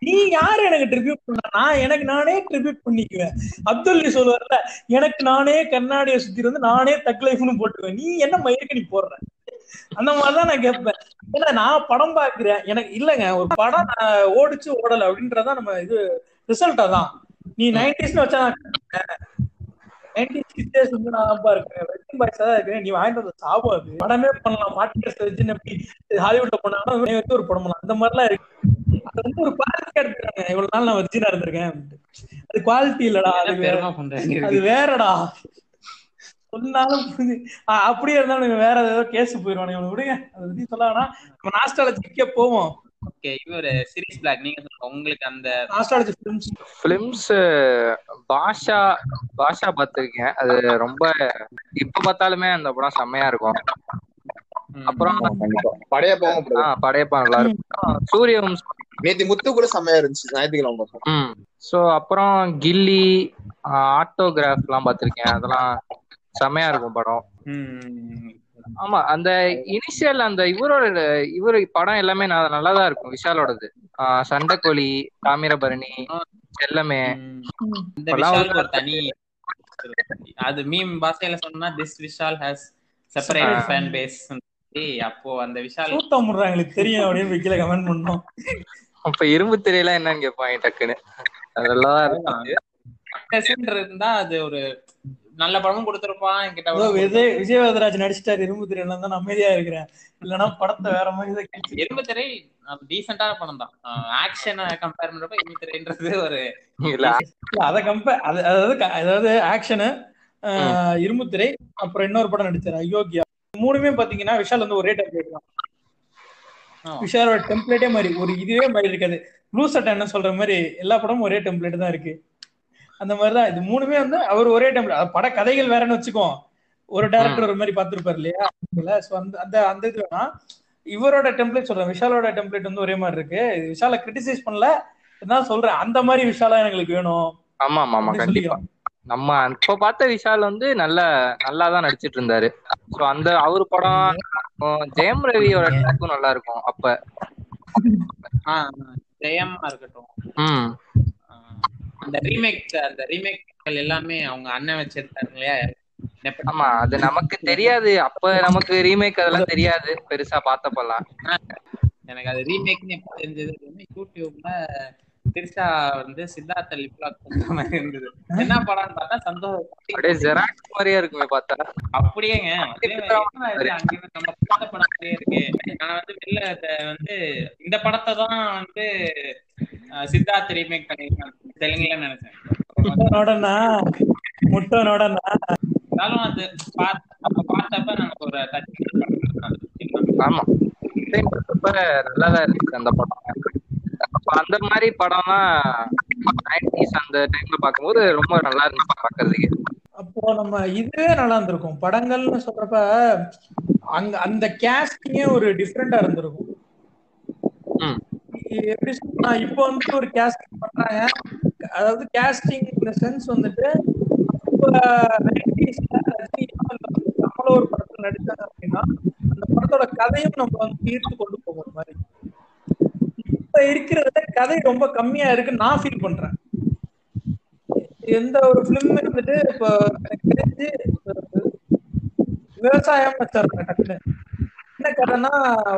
நீ யாரு எனக்கு ட்ரிபியூட் பண்ண? நான் எனக்கு நானே ட்ரிபியூட் பண்ணிக்குவேன். அப்துல்லி சொல்லுவார்ல எனக்கு நானே கண்ணாடியை சுத்தி வந்து நானே தக் லைஃப்னு போட்டுக்குவேன். நீ என்ன மயிருக்கு நீ போடுற? அந்த மாதிரிதான் நான் கேட்பேன் ஏன்னா நான் படம் பாக்குறேன். எனக்கு இல்லங்க ஒரு படம் நான் ஓடிச்சு ஓடல அப்படின்றதான் நம்ம இது ரிசல்ட் அதான். நீ நைன்டிஸ்னு வச்சா நைன்டிஸ் வந்து நான் இருக்கேன். வெட்டிங் பாய்ஸ் தான் இருக்கேன். நீ வாங்கிட்டு வந்த சாபம் அது. படமே பண்ணலாம். மாட்டியர்ஸ் வச்சு எப்படி ஹாலிவுட்ல வச்சு ஒரு படம் பண்ணலாம். அந்த மாதிரிலாம் இருக்கு. அது வந்து ஒரு குவாலிட்டி எடுத்துறாங்க இவ்வளவு நாள் நான் வச்சுனா இருந்திருக்கேன். அது குவாலிட்டி இல்லடா அது வேறடா. சொன்னாலும் அப்படியே இருந்தாலும் வேற ஏதோ கேஸ் போயிருவானு. இவனை விடுங்க. அதை பத்தி சொல்ல வேணாம். நம்ம நாஸ்டாலஜிக்கே போவோம். ஓகே இவரு சீரிஸ் பிளாக் நீங்க சொல்லுங்க உங்களுக்கு அந்த ஃபிலிம்ஸ் பிலிம்ஸ் பாஷா பாஷா பார்த்திருக்கேன் அது ரொம்ப இப்ப பார்த்தாலுமே அந்த படம் செம்மையா இருக்கும். அப்புறம் அப்படிதான். படையப்பா நல்லா இருக்கும். சூரிய நேத்து முத்து கூட செம்மையா இருந்துச்சு ஞாயிற்றுக்கிழமை ஸோ அப்புறம் கில்லி ஆட்டோகிராஃப் எல்லாம் பார்த்திருக்கேன். அதெல்லாம் செம்மையா இருக்கும் படம். ஆமா அந்த இனிஷியல் அந்த இவரோட இவரு படம் எல்லாமே ந- நல்லாதான் இருக்கும். விஷாலோடது. ஆஹ் சண்டைக்கோழி தாமிரபரணி செல்லமே. தனி அது மீம் பாஷையில சொன்னா this Vishal has separate fan base அப்போ அந்த விஷால் சூத்தம் முடுறாங்க எங்களுக்கு தெரியும் அப்படின்னு வைக்கல கமெண்ட் பண்ணோம் அப்ப இரும்பு திரையெல்லாம் என்னன்னு கேட்பாங்க டக்குன்னு? அதெல்லாம் இருந்தா அது ஒரு நல்ல படமும் கொடுத்திருப்பான் என்கிட்ட விஜய் விஜய் வரதராஜ் நடிச்சிட்டாரு இரும்பு திரையில தான் அமைதியா இருக்கிறேன். இல்லைன்னா படத்தை வேற மாதிரி எறும்பு திரை டீசென்டான படம் தான். ஆக்ஷனை கம்பேர் பண்றப்ப எறும்பு திரைன்றது ஒரு அத கம்பேர் அது அதாவது அதாவது ஆக்ஷனு இரும்பு திரை அப்புறம் இன்னொரு படம் நடிச்சாரு அயோக்கியா. மூணுமே பாத்தீங்கன்னா விஷால் வந்து ஒரே டெம்ப்ளேட் தான். விஷாலோட டெம்ப்ளேட்டே மாதிரி ஒரு இதுவே மாதிரி இருக்காது. ப்ளூ சட்டை என்ன சொல்ற மாதிரி எல்லா படமும் ஒரே டெம்ப்ளேட் தான் இருக்கு. அந்த மாதிரிதான். இது மூணுமே வந்து அவர் ஒரே டெம்ப்ளேட் பட கதைகள் வேறன்னு வச்சுக்கோ. ஒரு டேரக்டர் ஒரு மாதிரி பார்த்திருப்பாரு இல்லையா? சோ அந்த அந்த அந்த இது வேணா இவரோட டெம்ப்ளேட் சொல்றேன். விஷாலோட டெம்ப்ளேட் வந்து ஒரே மாதிரி இருக்கு. விஷாலை கிரிட்டிசைஸ் பண்ணல. நான் சொல்றேன். அந்த மாதிரி விஷாலா எங்களுக்கு வேணும். ஆமா ஆமா ஆமா. கண்டிப்பா. நம்ம இப்போ பார்த்த விஷால் வந்து நல்ல நல்லா தான் நடிச்சிட்டு இருந்தாரு. சோ அந்த அவர் படம் ஜெயம் ரவியோட ட்ராக்கும் நல்லா இருக்கும் அப்ப. ஆ, ஜெயமா இருக்கட்டும். அந்த ரீமேக் அந்த ரீமேக்கள் எல்லாமே அவங்க அண்ணன் வச்சிருக்காங்க இல்லையா? ஆமா அது நமக்கு தெரியாது. அப்ப நமக்கு ரீமேக் அதெல்லாம் தெரியாது. பெருசா பார்த்தப்பெல்லாம் எனக்கு அது ரீமேக்னு எப்ப தெரிஞ்சது யூடியூப்ல திருஷா வந்து சித்தார்த்த லிப்லாக் பண்ற மாதிரி இருந்தது. என்ன படம்னு பார்த்தா சந்தோஷ் அப்படியே ஜெராக்ஸ் மாதிரியே இருக்குமே பார்த்தா. அப்படியேங்க. அங்கிருந்து நம்ம பார்த்த படம் மாதிரியே இருக்கு நான் வந்து வெளில வந்து இந்த படத்தை தான் வந்து அஹ், சித்தார்த் ரீமேக் பண்ணிருக்காங்க தெலுங்குல நினைச்சேன். இருந்தாலும் அது பார்த்த அப்ப பார்த்தப்ப நமக்கு ஒரு டச் ஆமா. பார்த்தப்ப நல்லாதான் இருந்துச்சு அந்த படம். அப்ப அந்த மாதிரி படம்லாம் நைன்டிஸ் அந்த டைம்ல பார்க்கும்போது ரொம்ப நல்லா இருந்துச்சு பாக்குறதுக்கு அப்போ நம்ம இதுவே நல்லா இருந்திருக்கும். படங்கள்னு சொல்றப்ப அங்க அந்த கேஸ்டிங்கே ஒரு டிஃப்ரெண்டா இருந்திருக்கும். எப்படி சொன்னா இப்போ வந்து ஒரு கேஸ்டிங் பண்றாங்க அதாவது கேஸ்டிங் இந்த சென்ஸ் வந்துட்டு நம்மள ஒரு படத்துல நடிச்சாங்க அப்படின்னா அந்த படத்தோட கதையும் நம்ம வந்து ஈர்த்து கொண்டு போகிற மாதிரி. இப்ப இருக்கிறத கதை ரொம்ப கம்மியா இருக்குன்னு நான் ஃபீல் பண்றேன். எந்த ஒரு பிலிம் வந்துட்டு இப்போ எனக்கு தெரிஞ்சு விவசாயம் வச்சிருக்கேன் டக்குன்னு. என்ன கதைன்னா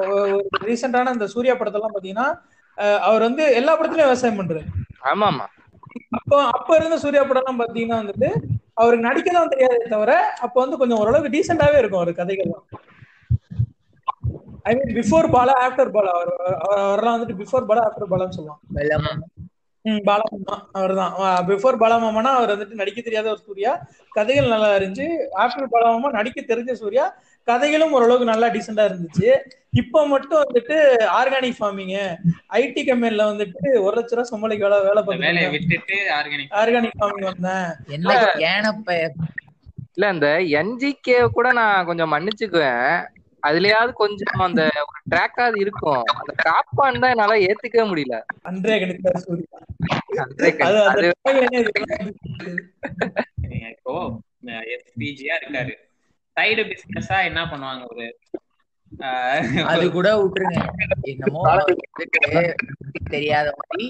ஒரு ரீசெண்டான இந்த சூர்யா படத்தெல்லாம் பாத்தீங்கன்னா அவர் வந்து எல்லா படத்துலயும் விவசாயம் பண்றாரு. ஆமா ஆமா அப்போ அப்ப இருந்த சூர்யா படம்லாம் பாத்தீங்கன்னா வந்துட்டு அவருக்கு நடிக்க தான் தெரியாதே தவிர அப்ப வந்து கொஞ்சம் ஓரளவுக்கு டீசெண்டாவே இருக்கும் அவர் கதைகள்லாம். I mean before Bala after Bala. அவர் அவர்- அவரெல்லாம் வந்துட்டு பிஃபோர் பாலா ஆஃப்டர் பாலான்னு சொல்லுவாங்க. பாலமாமா. அவர்தான். பிஃபோர் பாலமாமானா அவர் வந்துட்டு நடிக்க தெரியாத ஒரு சூர்யா. கதைகள் நல்லா இருந்துச்சு ஆஃப்டர் பாலமாமா நடிக்க தெரிஞ்ச சூர்யா கதைகளும் ஓரளவுக்கு நல்லா டீசெண்டா இருந்துச்சு. இப்ப மட்டும் வந்துட்டு ஆர்கானிக் ஃபார்மிங் ஐடி கம்பெனில வந்துட்டு ஒரு லட்ச ரூபா சம்பளைக்கு வேலை வேலை பார்த்து விட்டுட்டு ஆர்கானிக் ஆர்கானிக் ஃபார்மிங் வந்தேன். என்ன ஏனப்ப இல்ல அந்த என்ஜிகே கூட நான் கொஞ்சம் மன்னிச்சுக்குவேன். அதுலயாவது கொஞ்சம் அந்த ஒரு ட்ராக்காவது இருக்கும். அந்த காப்பான் தான் என்னால ஏத்துக்கவே முடியல. அன்றே கணித்தார் சூர்யா அன்றே கண். அது அந்த அது tagline இது. இப்போ எஸ்பிஜியா இருக்காரு. சைடு பிசினஸா என்ன பண்ணுவாங்க ஒரு அது கூட விட்டுருங்க. என்னமோ தெரியாத மாதிரி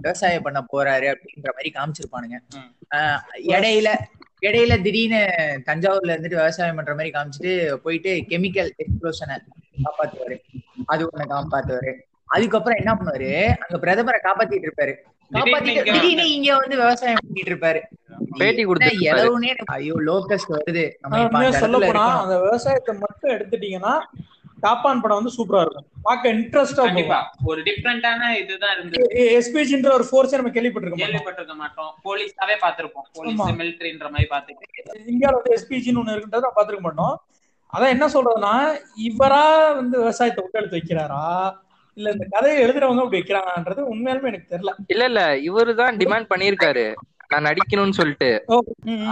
விவசாயம் பண்ண போறாரு அப்படின்ற மாதிரி காமிச்சிருப்பானுங்க. இடையில இடையில திடீர்னு தஞ்சாவூர்ல இருந்துட்டு விவசாயம் பண்ற மாதிரி காமிச்சிட்டு போயிட்டு கெமிக்கல் எக்ஸ்ப்ளோஷனை காப்பாத்துவாரு. அது ஒண்ணு காப்பாத்துவாரு. அதுக்கப்புறம் என்ன பண்ணுவாரு? அங்க பிரதமரை காப்பாத்திட்டு இருப்பாரு. காப்பாத்திட்டு இங்க திடீர்னு இங்க வந்து விவசாயம் பண்ணிட்டு இருப்பாரு. பேட்டி. எலவுனே எனக்கு- ஐயோ லோக்கஸ்ட் வருது. அந்த சொல்ல போனா. அந்த விவசாயத்தை மட்டும் எடுத்துட்டீங்கன்னா காப்பான் படம் வந்து சூப்பரா இருக்கும். பார்க்க இன்ட்ரெஸ்டா கண்டிப்பா. ஒரு டிஃப்ரெண்டான இதுதான் இருந்தது. எஸ்பிஜின்ற ஒரு ஃபோர்ஸ் நம்ம கேள்விப்பட்டிருக்க மாட்டோம் கேள்விப்பட்டிருக்க மாட்டோம். போலீஸாவே பாத்திருப்போம் போலீஸ். மிலிட்டரின்ற மாதிரி பாத்துட்டு இந்தியாவில வந்து எஸ்பிஜின்னு ஒண்ணு இருக்குன்றத பாத்துருக்க மாட்டோம். அதான் என்ன சொல்றதுன்னா இவரா வந்து விவசாயத்தை விட்டு எடுத்து வைக்கிறாரா? இல்ல இந்த கதையை எழுதுறவங்க அப்படி வைக்கிறாங்கன்றது உண்மையாலுமே எனக்கு தெரியல. இல்ல இல்ல. இவரு தான் டிமாண்ட் பண்ணிருக்காரு நான் நடிக்கணும்னு சொல்லிட்டு.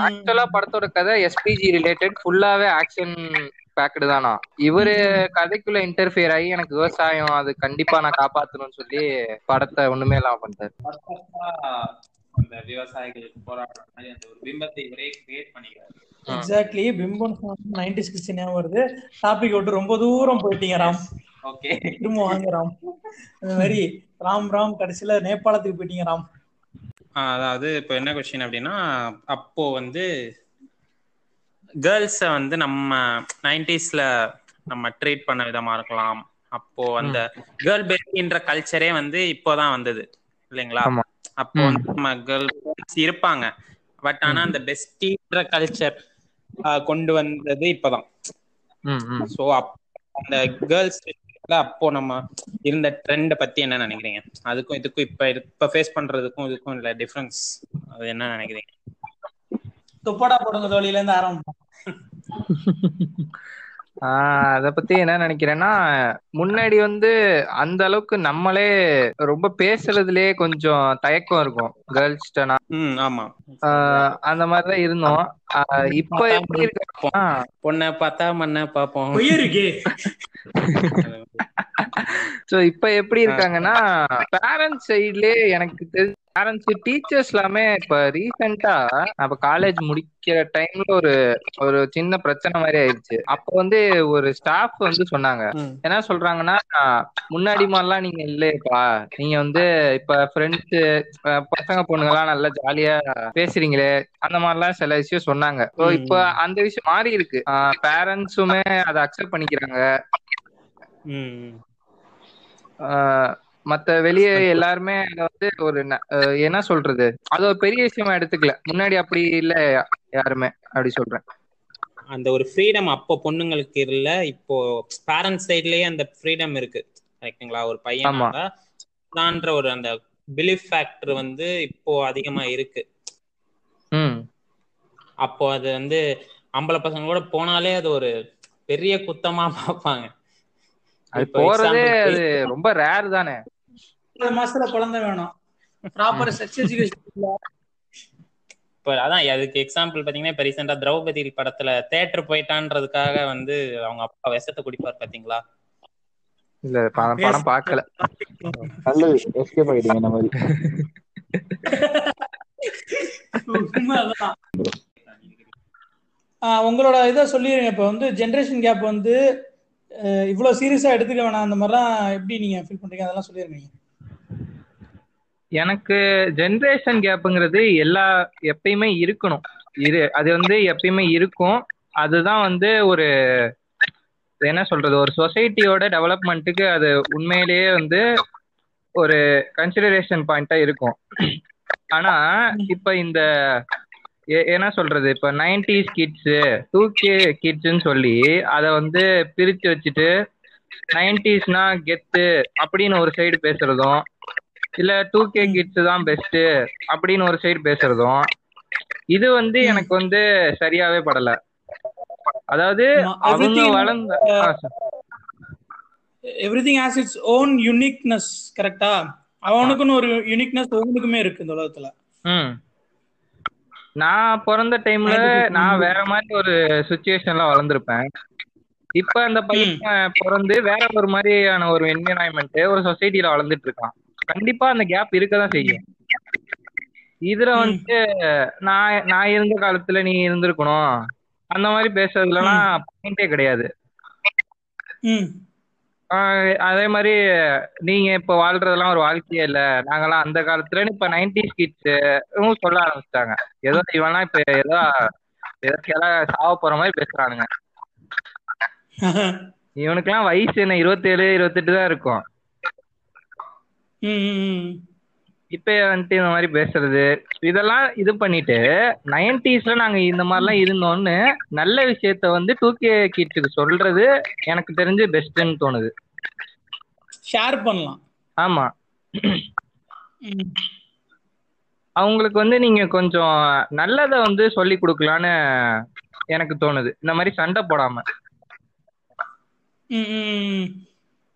ஆக்சுவலா படத்தோட கதை எஸ்பிஜி ரிலேட்டட் ஃபுல்லாவே ஆக்ஷன் பேக்டு தானா. இவரு கதைக்குள்ள இன்டர்ஃபியர் ஆகி எனக்கு விவசாயம் அது கண்டிப்பா நான் காப்பாத்தணும்னு சொல்லி படத்தை ஒண்ணுமே இல்லாம பண்ணிட்டாரு. அந்த விவசாயிகளுக்கு போராடுற மாதிரி அந்த ஒரு பிம்பத்தை இவரே கிரியேட் பண்ணிக்கிறாரு. எக்ஸாக்ட்லி பிம்பம் நைன்டி சிக்ஸ்டி ஞாபகம் வருது. டாபிக் விட்டு ரொம்ப தூரம் போயிட்டீங்க ராம். ஓகே. திரும்ப வாங்க ராம். இந்த மாதிரி ராம் ராம் கடைசியில நேபாளத்துக்கு போயிட்டீங்க ராம். அதாவது இப்போ என்ன கொஸ்டின் அப்படின்னா அப்போ வந்து கேர்ள்ஸை வந்து நம்ம நைன்டிஸ்ல நம்ம ட்ரீட் பண்ண விதமா இருக்கலாம். அப்போ அந்த கேர்ள் பெஸ்டின்ற கல்ச்சரே வந்து இப்போதான் வந்தது இல்லைங்களா. அப்போ வந்து நம்ம கேர்ள்ஸ் இருப்பாங்க. பட் ஆனா அந்த பெஸ்டின்ற கல்ச்சர் கொண்டு வந்தது இப்போதான். அப் அந்த கேர்ள்ஸ் அப்போ நம்ம இருந்த ட்ரெண்டை பத்தி என்ன நினைக்கிறீங்க? அதுக்கும் இதுக்கும் இப்ப இப்ப ஃபேஸ் பண்றதுக்கும் இதுக்கும் இல்ல டிஃபரன்ஸ் அது என்ன நினைக்கிறீங்க? துப்படா போடுங்க தோழியில இருந்து ஆரம்பிப்போம். அத பத்தி என்ன நினைக்கிறேன்னா முன்னாடி வந்து அந்த அளவுக்கு நம்மளே ரொம்ப பேசுறதுலயே கொஞ்சம் தயக்கம் இருக்கும். கேர்ள்ஸ்டனா ம் ஆமா. அந்த மாதிரிதான் இருந்தோம். இப்ப எப்படி இருக்குன்னா பொண்ணை பார்த்தா மண்ணை பார்ப்போம்? பொய்யருக்கு சோ இப்ப எப்படி இருக்காங்கன்னா பேரண்ட்ஸ் சைட்லயே எனக்கு தெரிஞ்ச பேரண்ட்ஸ் டீச்சர்ஸ் எல்லாமே இப்ப ரீசெண்டா அப்ப காலேஜ் முடிக்கிற டைம்ல ஒரு ஒரு சின்ன பிரச்சனை மாதிரி ஆயிடுச்சு. அப்ப வந்து ஒரு ஸ்டாஃப் வந்து சொன்னாங்க. என்ன சொல்றாங்கன்னா முன்னாடி மாதிரிலாம் நீங்க இல்லையப்பா. நீங்க வந்து இப்ப ஃப்ரெண்ட்ஸ் பசங்க பொண்ணுங்க எல்லாம் நல்லா ஜாலியா பேசுறீங்களே. அந்த மாதிரிலாம் சில விஷயம் சொன்னாங்க. இப்ப அந்த விஷயம் மாறி இருக்கு. பேரண்ட்ஸுமே அதை அக்செப்ட் பண்ணிக்கிறாங்க. மத்த வெளியே எல்லாருமே அத வந்து ஒரு என்ன சொல்றது? அது ஒரு பெரிய விஷயமா எடுத்துக்கல. முன்னாடி அப்படி இல்ல யாருமே. அப்படி சொல்றேன். அந்த ஒரு ஃப்ரீடம் அப்போ பொண்ணுங்களுக்கு இல்ல இப்போ பேரண்ட்ஸ் சைட்லயே அந்த ஃப்ரீடம் இருக்கு. கரெக்ட்டுங்களா ஒரு பையன். தான்ற ஒரு அந்த பிலீஃப் ஃபேக்டர் வந்து இப்போ அதிகமா இருக்கு. அப்போ அது வந்து ஆம்பளை பசங்க கூட போனாலே அது ஒரு பெரிய குத்தமா பார்ப்பாங்க. அது போறதே அது ரொம்ப ரேர் தானே. ஒன்பது மாசத்துல குழந்தை வேணும். ப்ராப்பர் செக்ஸ் எஜுகேஷன் இப்ப அதான் அதுக்கு எக்ஸாம்பிள் பாத்தீங்கன்னா இப்ப ரீசெண்டா திரௌபதி படத்துல தேட்டர் போயிட்டான்றதுக்காக வந்து அவங்க அப்பா விஷத்தை குடிப்பார் பாத்தீங்களா இல்ல ப- படம் பார்க்கல. நல்லது எஸ்கேப் ஆயிட்டீங்க இந்த மாதிரி. உங்களோட இதை சொல்லிடுங்க இப்ப வந்து ஜென்ரேஷன் கேப் வந்து இவ்வளவு சீரியஸா எடுத்துக்க வேணாம். அந்த மாதிரிலாம் எப்படி நீங்க ஃபீல் பண்றீங்க? அதெல்லாம் சொல்லிருங்க. எனக்கு ஜென்ரேஷன் கேப்புங்கிறது எல்லா எப்பயுமே இருக்கணும். இரு அது வந்து எப்பயுமே இருக்கும். அதுதான் வந்து ஒரு என்ன சொல்றது? ஒரு சொசைட்டியோட டெவலப்மெண்ட்டுக்கு அது உண்மையிலேயே வந்து ஒரு கன்சிடரேஷன் பாயிண்டா இருக்கும். ஆனா இப்ப இந்த என்ன சொல்றது? இப்ப நைன்டிஸ் கிட்ஸ் டூ கே கிட்ஸ்ன்னு சொல்லி அதை வந்து பிரிச்சு வச்சுட்டு நைன்டிஸ்னா கெத்து அப்படின்னு ஒரு சைடு பேசுறதும் இல்ல டூ கே கிட்ஸ் தான் பெஸ்ட் அப்படின்னு ஒரு சைடு பேசுறதும் இது வந்து. எனக்கு வந்து சரியாவே படல. அதாவது அவங்க வளர்ந்த. Everything has its own uniqueness கரெக்டா அவனுக்குன்னு ஒரு யூனிக்னஸ் உங்களுக்குமே இருக்கு இந்த உலகத்துல. நான் பிறந்த டைம்ல நான் வேற மாதிரி ஒரு சுச்சுவேஷன்ல வளர்ந்துருப்பேன். இப்ப அந்த பையன் பிறந்து வேற ஒரு மாதிரியான ஒரு என்விரான்மெண்ட் ஒரு சொசைட்டில வளர்ந்துட்டு இருக்கான். கண்டிப்பா அந்த கேப் இருக்கதான் செய்யும். இதுல. வந்துட்டு நான் நான் இருந்த காலத்துல நீ இருந்திருக்கணும். அந்த மாதிரி பேசுறதுலலாம் பாயிண்டே கிடையாது. அதே மாதிரி நீங்க இப்ப வாழ்றதெல்லாம் ஒரு வாழ்க்கையே இல்ல. நாங்கெல்லாம் அந்த காலத்துல இப்ப நைன்டிஸ் கிட்ஸ் சொல்ல ஆரம்பிச்சிட்டாங்க. ஏதோ இவன்லாம் இப்ப ஏதோ எதற்கெல்லாம் சாவ போற மாதிரி பேசுறானுங்க. இவனுக்கெல்லாம் வயசு என்ன இருபத்தேழு இருபத்தெட்டு தான் இருக்கும் இப்ப வந்துட்டு இந்த மாதிரி பேசுறது. இதெல்லாம் இது பண்ணிட்டு நைன்டிஸ்ல நாங்க இந்த மாதிரிலாம் இருந்தோம்னு நல்ல விஷயத்த வந்து டூ கே கிட்ஸுக்கு சொல்றது எனக்கு தெரிஞ்சு பெஸ்ட்னு தோணுது. ஷேர் பண்ணலாம். ஆமா. அவங்களுக்கு வந்து நீங்க கொஞ்சம் நல்லதை வந்து சொல்லி கொடுக்கலான்னு எனக்கு தோணுது. இந்த மாதிரி சண்டை போடாம.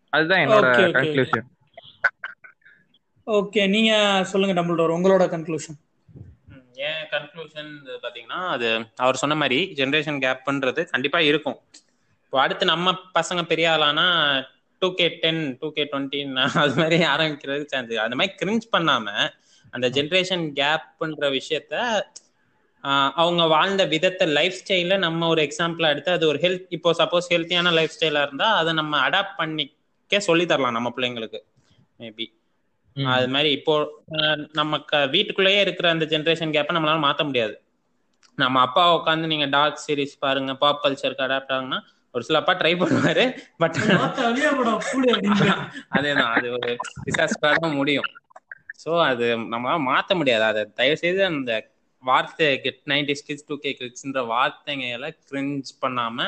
அதுதான் என்னோட. கன்க்ளூஷன் ஓகே நீங்க சொல்லுங்க டம்பிள்டோர் உங்களோட கன்க்ளூஷன் ம், கன்க்ளூஷன் பாத்தீங்கன்னா அது அவர் சொன்ன மாதிரி ஜென்ரேஷன் கேப்ன்றது கண்டிப்பா இருக்கும். இப்போ அடுத்து நம்ம பசங்க பெரிய ஆளானா two K ten two K டுவெண்ட்டின் அது மாதிரி ஆரம்பிக்கிறதுக்கு சான்ஸ் அந்த மாதிரி கிரிஞ்ச் பண்ணாம அந்த ஜென்ரேஷன் கேப்ன்ற விஷயத்த அவங்க வாழ்ந்த விதத்தை லைஃப் ஸ்டைல நம்ம ஒரு எக்ஸாம்பிளா எடுத்து அது ஒரு ஹெல்த் இப்போ சப்போஸ் ஹெல்த்தியான லைஃப் ஸ்டைலா இருந்தா அதை நம்ம அடாப்ட் பண்ணிக்க சொல்லி தரலாம் நம்ம பிள்ளைங்களுக்கு. மேபி அது மாதிரி இப்போ அஹ், நம்ம க- வீட்டுக்குள்ளேயே இருக்கிற அந்த ஜென்ரேஷன் கேப்பை நம்மளால மாத்த முடியாது. நம்ம அப்பா உட்காந்து நீங்க டார்க் சீரிஸ் பாருங்க பாப் கல்ச்சருக்கு அடாப்ட் ஆகுனா ஒரு சில அப்பா ட்ரை பண்ணுவாரு பட் அதேதான் அது ஒரு டிசாஸ்டரா தான் முடியும். சோ அது நம்மளால மாத்த முடியாது. அதை தயவு செய்து அந்த வார்த்தை get ninety kids two K கிட்ஸ்ன்ற வார்த்தைங்களை கிரிஞ்ச் பண்ணாம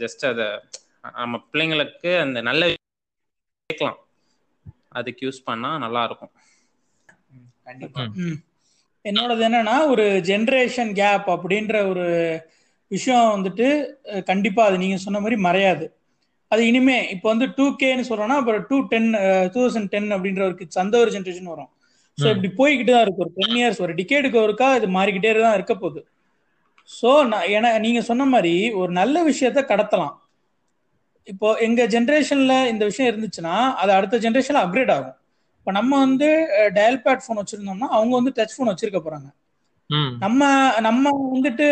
ஜஸ்ட் அதை நம்ம பிள்ளைங்களுக்கு அந்த நல்ல கேட்கலாம். அதுக்கு யூஸ் பண்ணா நல்லா இருக்கும் கண்டிப்பா. என்னோடது என்னன்னா ஒரு ஜென்ரேஷன் கேப் அப்படின்ற ஒரு விஷயம் வந்துட்டு கண்டிப்பா அது நீங்க சொன்ன மாதிரி மறையாது. அது இனிமே இப்போ வந்து டூ கேன்னு சொல்றோம்னா அப்புறம் two ten two thousand ten அப்படின்ற ஒரு அந்த ஒரு ஜென்ரேஷன் வரும். ஸோ. இப்படி போய்கிட்டு தான் இருக்கு. ஒரு டென் இயர்ஸ் ஒரு டிகேடுக்கு ஒருக்கா இது மாறிக்கிட்டே தான் இருக்க போகுது. ஸோ நான் என நீங்க சொன்ன மாதிரி ஒரு நல்ல விஷயத்த கடத்தலாம். இப்போ எங்க ஜென்ரேஷன்ல இந்த விஷயம் இருந்துச்சுன்னா அது அடுத்த ஜென்ரேஷன்ல அப்கிரேட் ஆகும். இப்போ நம்ம வந்து டயல் பேட் ஃபோன் வச்சிருந்தோம்னா அவங்க வந்து டச் ஃபோன் வச்சிருக்க போறாங்க. நம்ம நம்ம வந்துட்டு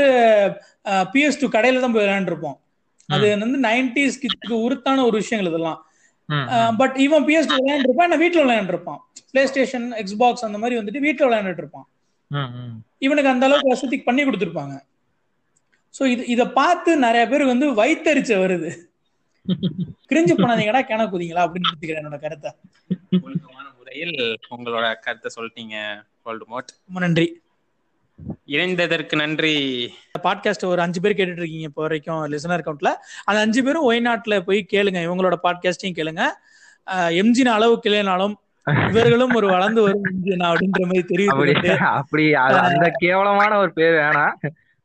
பிஎஸ் டூ கடையில தான் போய் விளையாண்டுருப்போம். அது வந்து நைன்டிஸ் கிட்ஸ்க்கு உருத்தான ஒரு விஷயங்கள் இதெல்லாம். பட் இவன் பிஎஸ் டூ விளையாண்டுருப்பான் நான் வீட்டில் விளையாண்டுருப்பான். பிளே ஸ்டேஷன் எக்ஸ்பாக்ஸ் அந்த மாதிரி வந்துட்டு வீட்டில் விளையாண்டுட்டு இருப்பான் இவனுக்கு அந்த அளவுக்கு வசதிக்கு பண்ணி கொடுத்துருப்பாங்க. ஸோ இது இதை பார்த்து நிறைய பேர் வந்து வைத்தறிச்ச வருது. கிரிஞ்சு பண்ணாதீங்கடா கிண குதிங்களா அப்படின்னு எடுத்துக்கிறேன் என்னோட கருத்தை. ஒழுக்கமான முறையில் உங்களோட கருத்தை சொல்லிட்டீங்க voldemort. ரொம்ப நன்றி. இணைந்ததற்கு நன்றி. பாட்காஸ்ட் ஒரு அஞ்சு பேர் கேட்டுட்டு இருக்கீங்க இப்போ வரைக்கும் லிசனர் அக்கௌண்ட்ல அந்த அஞ்சு பேரும் ஒய்நாட்ல போய் கேளுங்க இவங்களோட பாட்காஸ்டையும் கேளுங்க. எம்ஜின அளவு கிளைனாலும் இவர்களும் ஒரு வளர்ந்து வரும் எம்ஜினா அப்படின்ற மாதிரி தெரிவித்து அப்படி அது- அந்த கேவலமான ஒரு பேர் வேணாம்.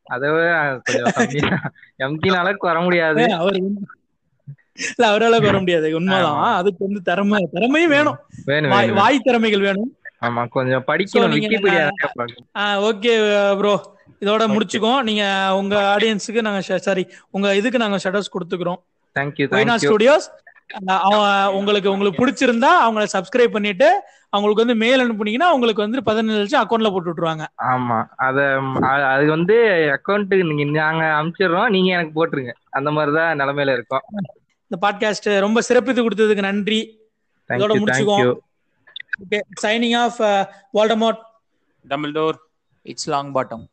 அதை விட கொஞ்சம் கம்மியா எம்கின் அளவுக்கு வர முடியாது. அவர் இல்ல அவரால வர முடியாது. உண்மைதான். அதுக்கு வந்து திறமை திறமையும் வேணும். வாய் திறமைகள் வேணும். ஆமா கொஞ்சம் படிக்கணும். ஓகே ப்ரோ இதோட முடிச்சுக்கோம் நீங்க உங்க ஆடியன்ஸுக்கு நாங்க சாரி உங்க இதுக்கு நாங்க shutters கொடுத்துக்கிறோம். Thank you thank you studios உங்களுக்கு உங்களுக்கு பிடிச்சிருந்தா அவங்கள சப்ஸ்கிரைப் பண்ணிட்டு அவங்களுக்கு வந்து மெயில் அனுப்புனீங்கன்னா உங்களுக்கு வந்து பதினஞ்சு லட்சம் அக்கௌண்ட்ல போட்டு விட்டுருவாங்க. ஆமா. அத அது வந்து அக்கௌண்ட்டுக்கு நீங்க நாங்க அனுப்பிச்சிடுறோம் நீங்க எனக்கு போட்டுருங்க. அந்த மாதிரிதான் நிலைமையில இருக்கோம். இந்த பாட்காஸ்ட் ரொம்ப சிறப்பித்து கொடுத்ததுக்கு நன்றி. இதோட. Thank you okay signing off Voldemort Dumbledore it's Longbottom